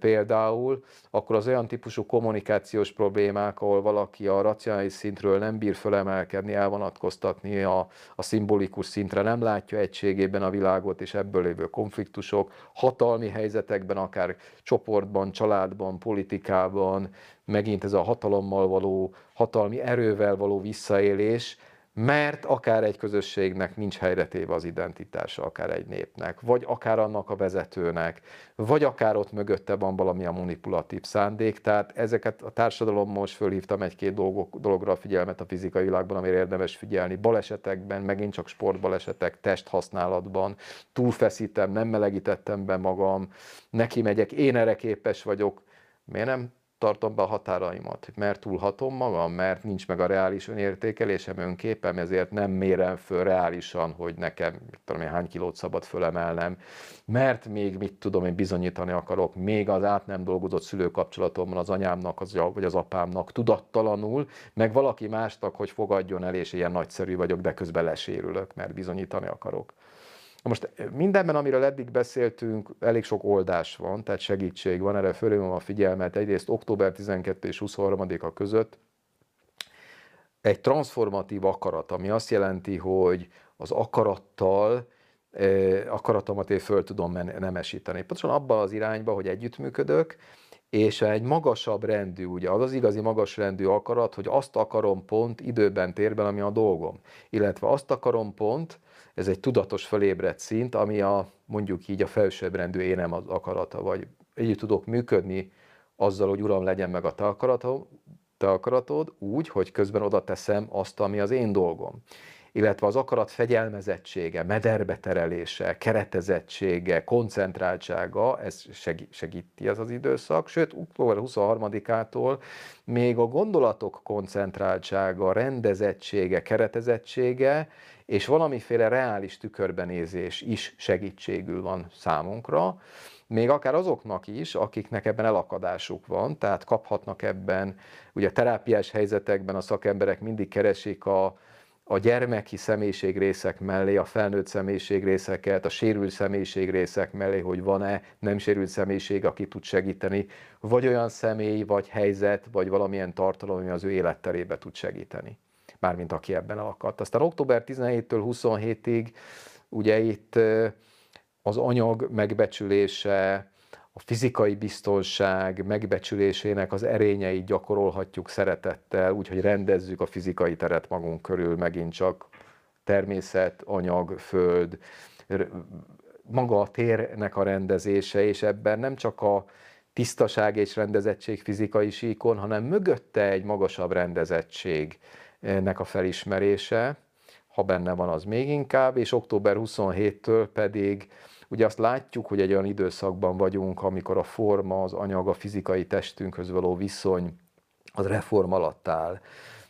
például, akkor az olyan típusú kommunikációs problémák, ahol valaki a racionális szintről nem bír fölemelkedni, elvonatkoztatni a, a szimbolikus szintre, nem látja egységében a világot, és ebből lévő konfliktusok, hatalmi helyzetekben, akár csoportban, családban, politikában, megint ez a hatalommal való, hatalmi erővel való visszaélés, mert akár egy közösségnek nincs helyretéve az identitása, akár egy népnek, vagy akár annak a vezetőnek, vagy akár ott mögötte van valami a manipulatív szándék. Tehát ezeket a társadalom most fölhívtam egy-két dologra a figyelmet a fizikai világban, amire érdemes figyelni. Balesetekben, megint csak sportbalesetek, testhasználatban, túlfeszítem, nem melegítettem be magam, neki megyek, én erre képes vagyok. Miért nem tartom be a határaimat, mert túlhatom magam, mert nincs meg a reális önértékelésem, önképem, ezért nem mérem föl reálisan, hogy nekem, mit tudom én, hány kilót szabad fölemelnem, mert még, mit tudom én, bizonyítani akarok, még az át nem dolgozott szülőkapcsolatomban az anyámnak az, vagy az apámnak tudattalanul, meg valaki másnak, hogy fogadjon el, és ilyen nagyszerű vagyok, de közben lesérülök, mert bizonyítani akarok. Most mindenben, amiről eddig beszéltünk, elég sok oldás van, tehát segítség van, erre fölhívom a figyelmet. Egyrészt október 12 és 23-a között egy transformatív akarat, ami azt jelenti, hogy az akarattal, eh, akaratomat én föl tudom nemesíteni. Pontosan abban az irányba, hogy együttműködök, és egy magasabb rendű, ugye az az igazi magas rendű akarat, hogy azt akarom pont időben, térben, ami a dolgom. Illetve azt akarom pont, ez egy tudatos felébredt szint, ami a mondjuk így a felsőbbrendű énem az akarata, vagy együtt tudok működni azzal, hogy Uram, legyen meg a te akaratod, te akaratod úgy, hogy közben oda teszem azt, ami az én dolgom illetve az akarat fegyelmezettsége, mederbe terelése, keretezettsége, koncentráltsága, ez segíti ez az időszak, sőt, október 23-ától még a gondolatok koncentráltsága, rendezettsége, keretezettsége, és valamiféle reális tükörbenézés is segítségül van számunkra, még akár azoknak is, akiknek ebben elakadásuk van, tehát kaphatnak ebben, ugye terápiás helyzetekben a szakemberek mindig keresik a, a gyermeki részek mellé, a felnőtt részeket, a sérült részek mellé, hogy van-e nem sérült személyiség, aki tud segíteni, vagy olyan személy, vagy helyzet, vagy valamilyen tartalom, ami az ő életterébe tud segíteni. Mármint aki ebben alakadt. Aztán október 17-től 27-ig ugye itt az anyag megbecsülése, fizikai biztonság megbecsülésének az erényeit gyakorolhatjuk szeretettel, úgyhogy rendezzük a fizikai teret magunk körül, megint csak természet, anyag, föld, maga a térnek a rendezése, és ebben nem csak a tisztaság és rendezettség fizikai síkon, hanem mögötte egy magasabb rendezettségnek a felismerése, ha benne van, az még inkább, és október 27-től pedig Ugye azt látjuk, hogy egy olyan időszakban vagyunk, amikor a forma, az anyag, a fizikai testünkhöz való viszony az reform alatt áll.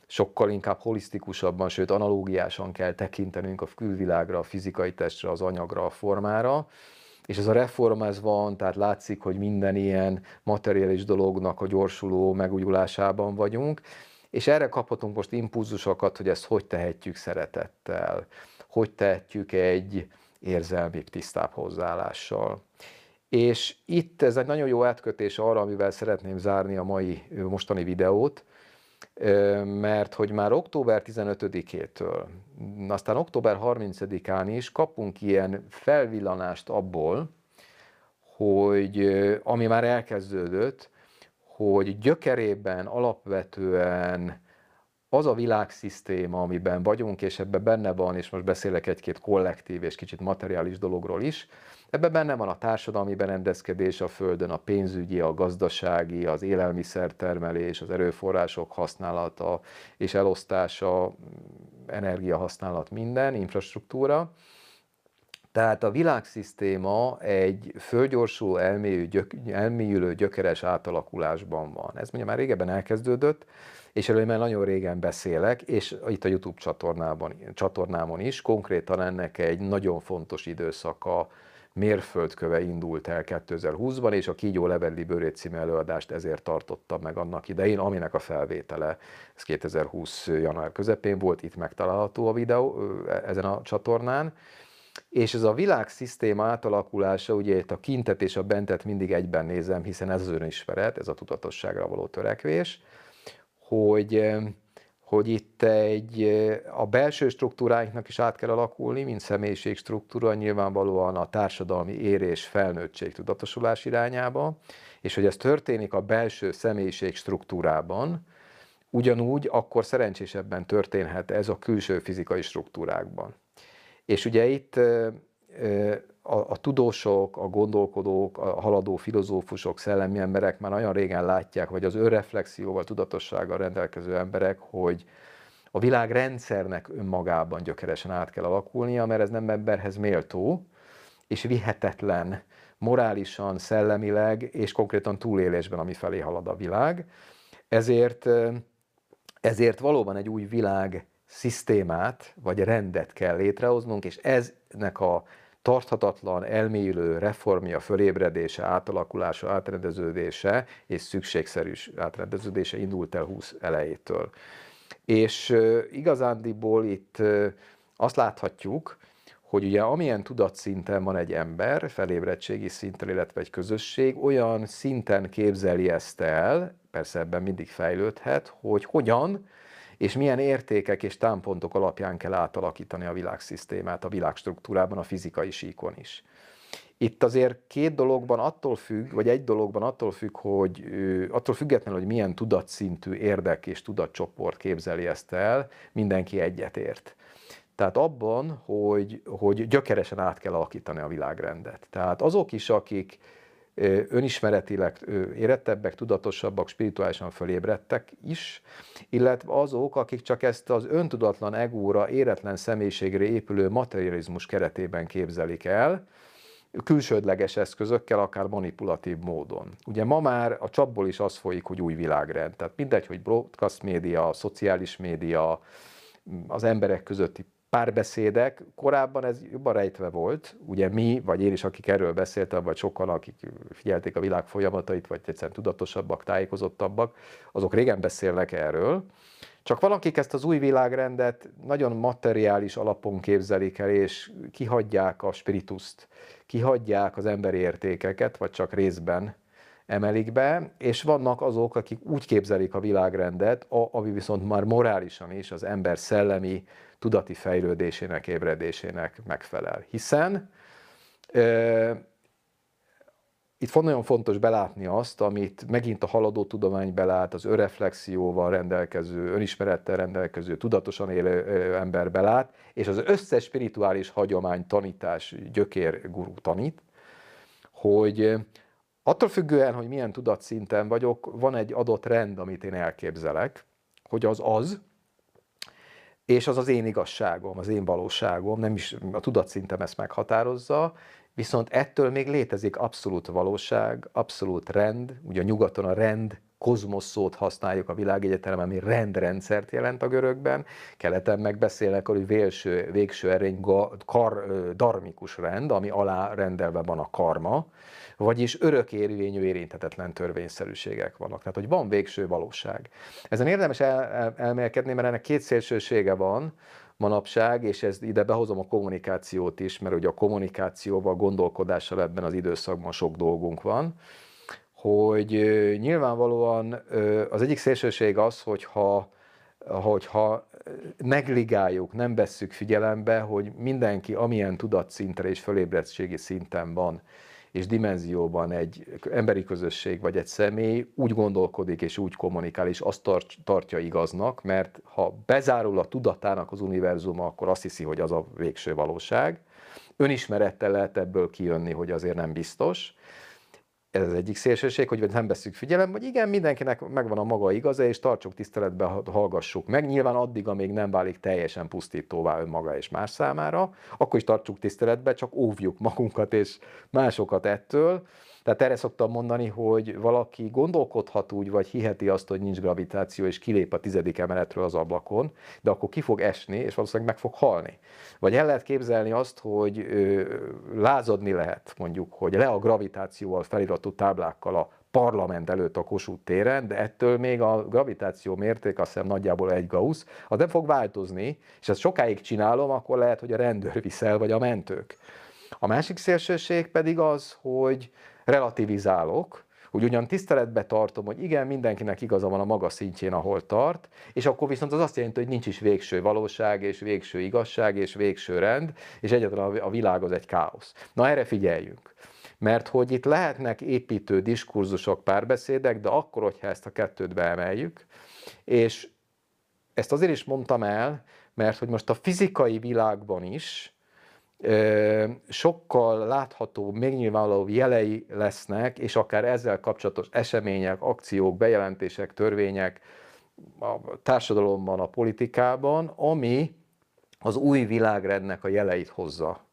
Sokkal inkább holisztikusabban, sőt analógiásan kell tekintenünk a külvilágra, a fizikai testre, az anyagra, a formára. És ez a reform ez van, tehát látszik, hogy minden ilyen materiális dolognak a gyorsuló megújulásában vagyunk, és erre kaphatunk most impulzusokat, hogy ezt hogy tehetjük szeretettel, hogy tehetjük egy, érzelmi, tisztább hozzáállással. És itt ez egy nagyon jó átkötés arra, amivel szeretném zárni a mai mostani videót, mert hogy már október 15-től, aztán október 30-án is kapunk ilyen felvillanást abból, hogy ami már elkezdődött, hogy gyökerében alapvetően az a világszisztéma, amiben vagyunk, és ebben benne van, és most beszélek egy-két kollektív és kicsit materiális dologról is, ebben benne van a társadalmi berendezkedés a Földön, a pénzügyi, a gazdasági, az élelmiszertermelés, az erőforrások használata és elosztása, energiahasználat, minden, infrastruktúra. Tehát a világszisztéma egy fölgyorsuló, elmélyű, gyök, elmélyülő, gyökeres átalakulásban van. Ez mondja már régebben elkezdődött, és erről már nagyon régen beszélek, és itt a YouTube csatornában, csatornámon is konkrétan ennek egy nagyon fontos időszaka, mérföldköve indult el 2020-ban, és a Kígyó Levelli Bőrét című előadást ezért tartottam meg annak idején, aminek a felvétele, ez 2020. január közepén volt, itt megtalálható a videó ezen a csatornán, és ez a világszisztéma átalakulása, ugye itt a kintet és a bentet mindig egyben nézem, hiszen ez az önismeret, ez a tudatosságra való törekvés, hogy, hogy itt egy, a belső struktúráinknak is át kell alakulni, mint személyiség struktúra, nyilvánvalóan a társadalmi érés, felnőttség, tudatosulás irányába, és hogy ez történik a belső személyiség struktúrában, ugyanúgy akkor szerencsésebben történhet ez a külső fizikai struktúrákban. És ugye itt a, a tudósok, a gondolkodók, a haladó filozófusok, szellemi emberek már nagyon régen látják, vagy az önreflexióval, tudatossággal rendelkező emberek, hogy a világ rendszernek önmagában gyökeresen át kell alakulnia, mert ez nem emberhez méltó, és vihetetlen morálisan, szellemileg, és konkrétan túlélésben, ami felé halad a világ. Ezért, ezért valóban egy új világ szisztémát, vagy rendet kell létrehoznunk, és eznek a tarthatatlan, elmélyülő reformja, fölébredése, átalakulása, átrendeződése és szükségszerű átrendeződése indult el 20 elejétől. És igazándiból itt azt láthatjuk, hogy ugye amilyen tudatszinten van egy ember, felébredtségi szinten, illetve egy közösség, olyan szinten képzeli ezt el, persze ebben mindig fejlődhet, hogy hogyan és milyen értékek és támpontok alapján kell átalakítani a világszisztémát a világstruktúrában, a fizikai síkon is. Itt azért két dologban attól függ, vagy egy dologban attól függ, hogy attól függetlenül, hogy milyen tudatszintű érdek és tudatcsoport képzeli ezt el, mindenki egyetért. Tehát abban, hogy, hogy gyökeresen át kell alakítani a világrendet. Tehát azok is, akik önismeretileg érettebbek, tudatosabbak, spirituálisan fölébredtek is, illetve azok, akik csak ezt az öntudatlan egóra, éretlen személyiségre épülő materializmus keretében képzelik el, külsődleges eszközökkel, akár manipulatív módon. Ugye ma már a csapból is az folyik, hogy új világrend. Tehát mindegy, hogy broadcast média, szociális média, az emberek közötti párbeszédek, korábban ez jobban rejtve volt, ugye mi, vagy én is, akik erről beszéltem, vagy sokan, akik figyelték a világ folyamatait, vagy egyszerűen tudatosabbak, tájékozottabbak, azok régen beszélnek erről, csak valakik ezt az új világrendet nagyon materiális alapon képzelik el, és kihagyják a spirituszt, kihagyják az emberi értékeket, vagy csak részben emelik be, és vannak azok, akik úgy képzelik a világrendet, ami viszont már morálisan is az ember szellemi, tudati fejlődésének, ébredésének megfelel. Hiszen itt nagyon fontos belátni azt, amit megint a haladó tudomány belát, az öreflexióval rendelkező, önismerettel rendelkező, tudatosan élő ember belát, és az összes spirituális hagyomány, tanítás, gyökér guru tanít, hogy attól függően, hogy milyen tudatszinten vagyok, van egy adott rend, amit én elképzelek, hogy az az, és az az én igazságom, az én valóságom, nem is a tudatszintem ezt meghatározza, viszont ettől még létezik abszolút valóság, abszolút rend, ugye a nyugaton a rend, kozmosz szót használjuk a világegyetemen, ami rendrendszert jelent a görögben, keleten megbeszélnek, hogy végső, végső erény kar, darmikus rend, ami alá rendelve van a karma, vagyis örökérvényű érinthetetlen törvényszerűségek vannak. Tehát, hogy van végső valóság. Ezen érdemes el, el, elmélkedni, mert ennek két szélsősége van. manapság, és ez ide behozom a kommunikációt is, mert ugye a kommunikációval, gondolkodással ebben az időszakban sok dolgunk van, hogy nyilvánvalóan az egyik szélsőség az, hogyha, hogyha negligáljuk, nem vesszük figyelembe, hogy mindenki amilyen tudatszintre és fölébredtségi szinten van, és dimenzióban egy emberi közösség vagy egy személy úgy gondolkodik és úgy kommunikál, és azt tart, tartja igaznak, mert ha bezárul a tudatának az univerzuma, akkor azt hiszi, hogy az a végső valóság. Önismerettel lehet ebből kijönni, hogy azért nem biztos, ez az egyik szélsőség, hogy nem veszük figyelembe, hogy igen, mindenkinek megvan a maga igaza, és tartsuk tiszteletbe, hallgassuk meg. Nyilván addig, amíg nem válik teljesen pusztítóvá önmaga és más számára, akkor is tartsuk tiszteletbe, csak óvjuk magunkat és másokat ettől, tehát erre szoktam mondani, hogy valaki gondolkodhat úgy, vagy hiheti azt, hogy nincs gravitáció, és kilép a tizedik emeletről az ablakon, de akkor ki fog esni, és valószínűleg meg fog halni. Vagy el lehet képzelni azt, hogy ö, lázadni lehet, mondjuk, hogy le a gravitációval feliratú táblákkal a parlament előtt a Kossuth téren, de ettől még a gravitáció mérték azt hiszem nagyjából egy Gauss, az nem fog változni, és ezt sokáig csinálom, akkor lehet, hogy a rendőr viszel, vagy a mentők. A másik szélsőség pedig az, hogy relativizálok, hogy ugyan tiszteletbe tartom, hogy igen, mindenkinek igaza van a maga szintjén, ahol tart, és akkor viszont az azt jelenti, hogy nincs is végső valóság, és végső igazság, és végső rend, és egyáltalán a világ az egy káosz. Na erre figyeljünk. Mert hogy itt lehetnek építő diskurzusok, párbeszédek, de akkor, hogyha ezt a kettőt beemeljük, és ezt azért is mondtam el, mert hogy most a fizikai világban is sokkal látható, megnyilvánuló jelei lesznek, és akár ezzel kapcsolatos események, akciók, bejelentések, törvények a társadalomban, a politikában, ami az új világrendnek a jeleit hozza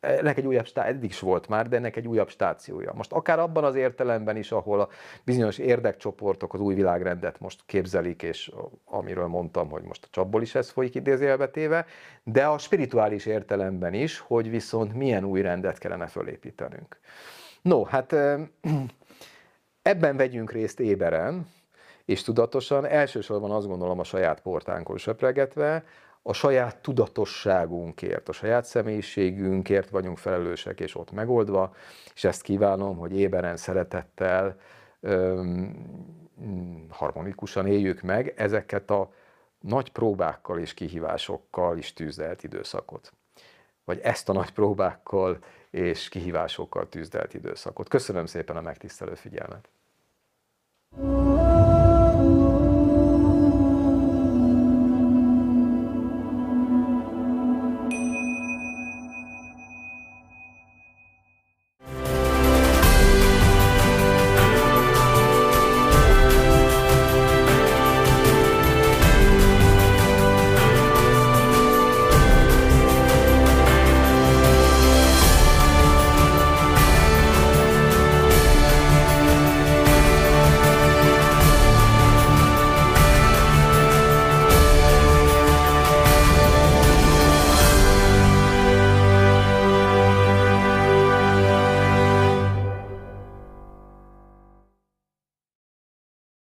ennek egy újabb stá- eddig is volt már, de ennek egy újabb stációja. Most akár abban az értelemben is, ahol a bizonyos érdekcsoportok az új világrendet most képzelik, és amiről mondtam, hogy most a csapból is ez folyik idézélbetéve, de a spirituális értelemben is, hogy viszont milyen új rendet kellene fölépítenünk. No, hát ebben vegyünk részt éberen, és tudatosan, elsősorban azt gondolom a saját portánkon söpregetve, a saját tudatosságunkért, a saját személyiségünkért vagyunk felelősek, és ott megoldva, és ezt kívánom, hogy éberen, szeretettel, öm, harmonikusan éljük meg ezeket a nagy próbákkal és kihívásokkal is tűzdelt időszakot. Vagy ezt a nagy próbákkal és kihívásokkal tűzdelt időszakot. Köszönöm szépen a megtisztelő figyelmet!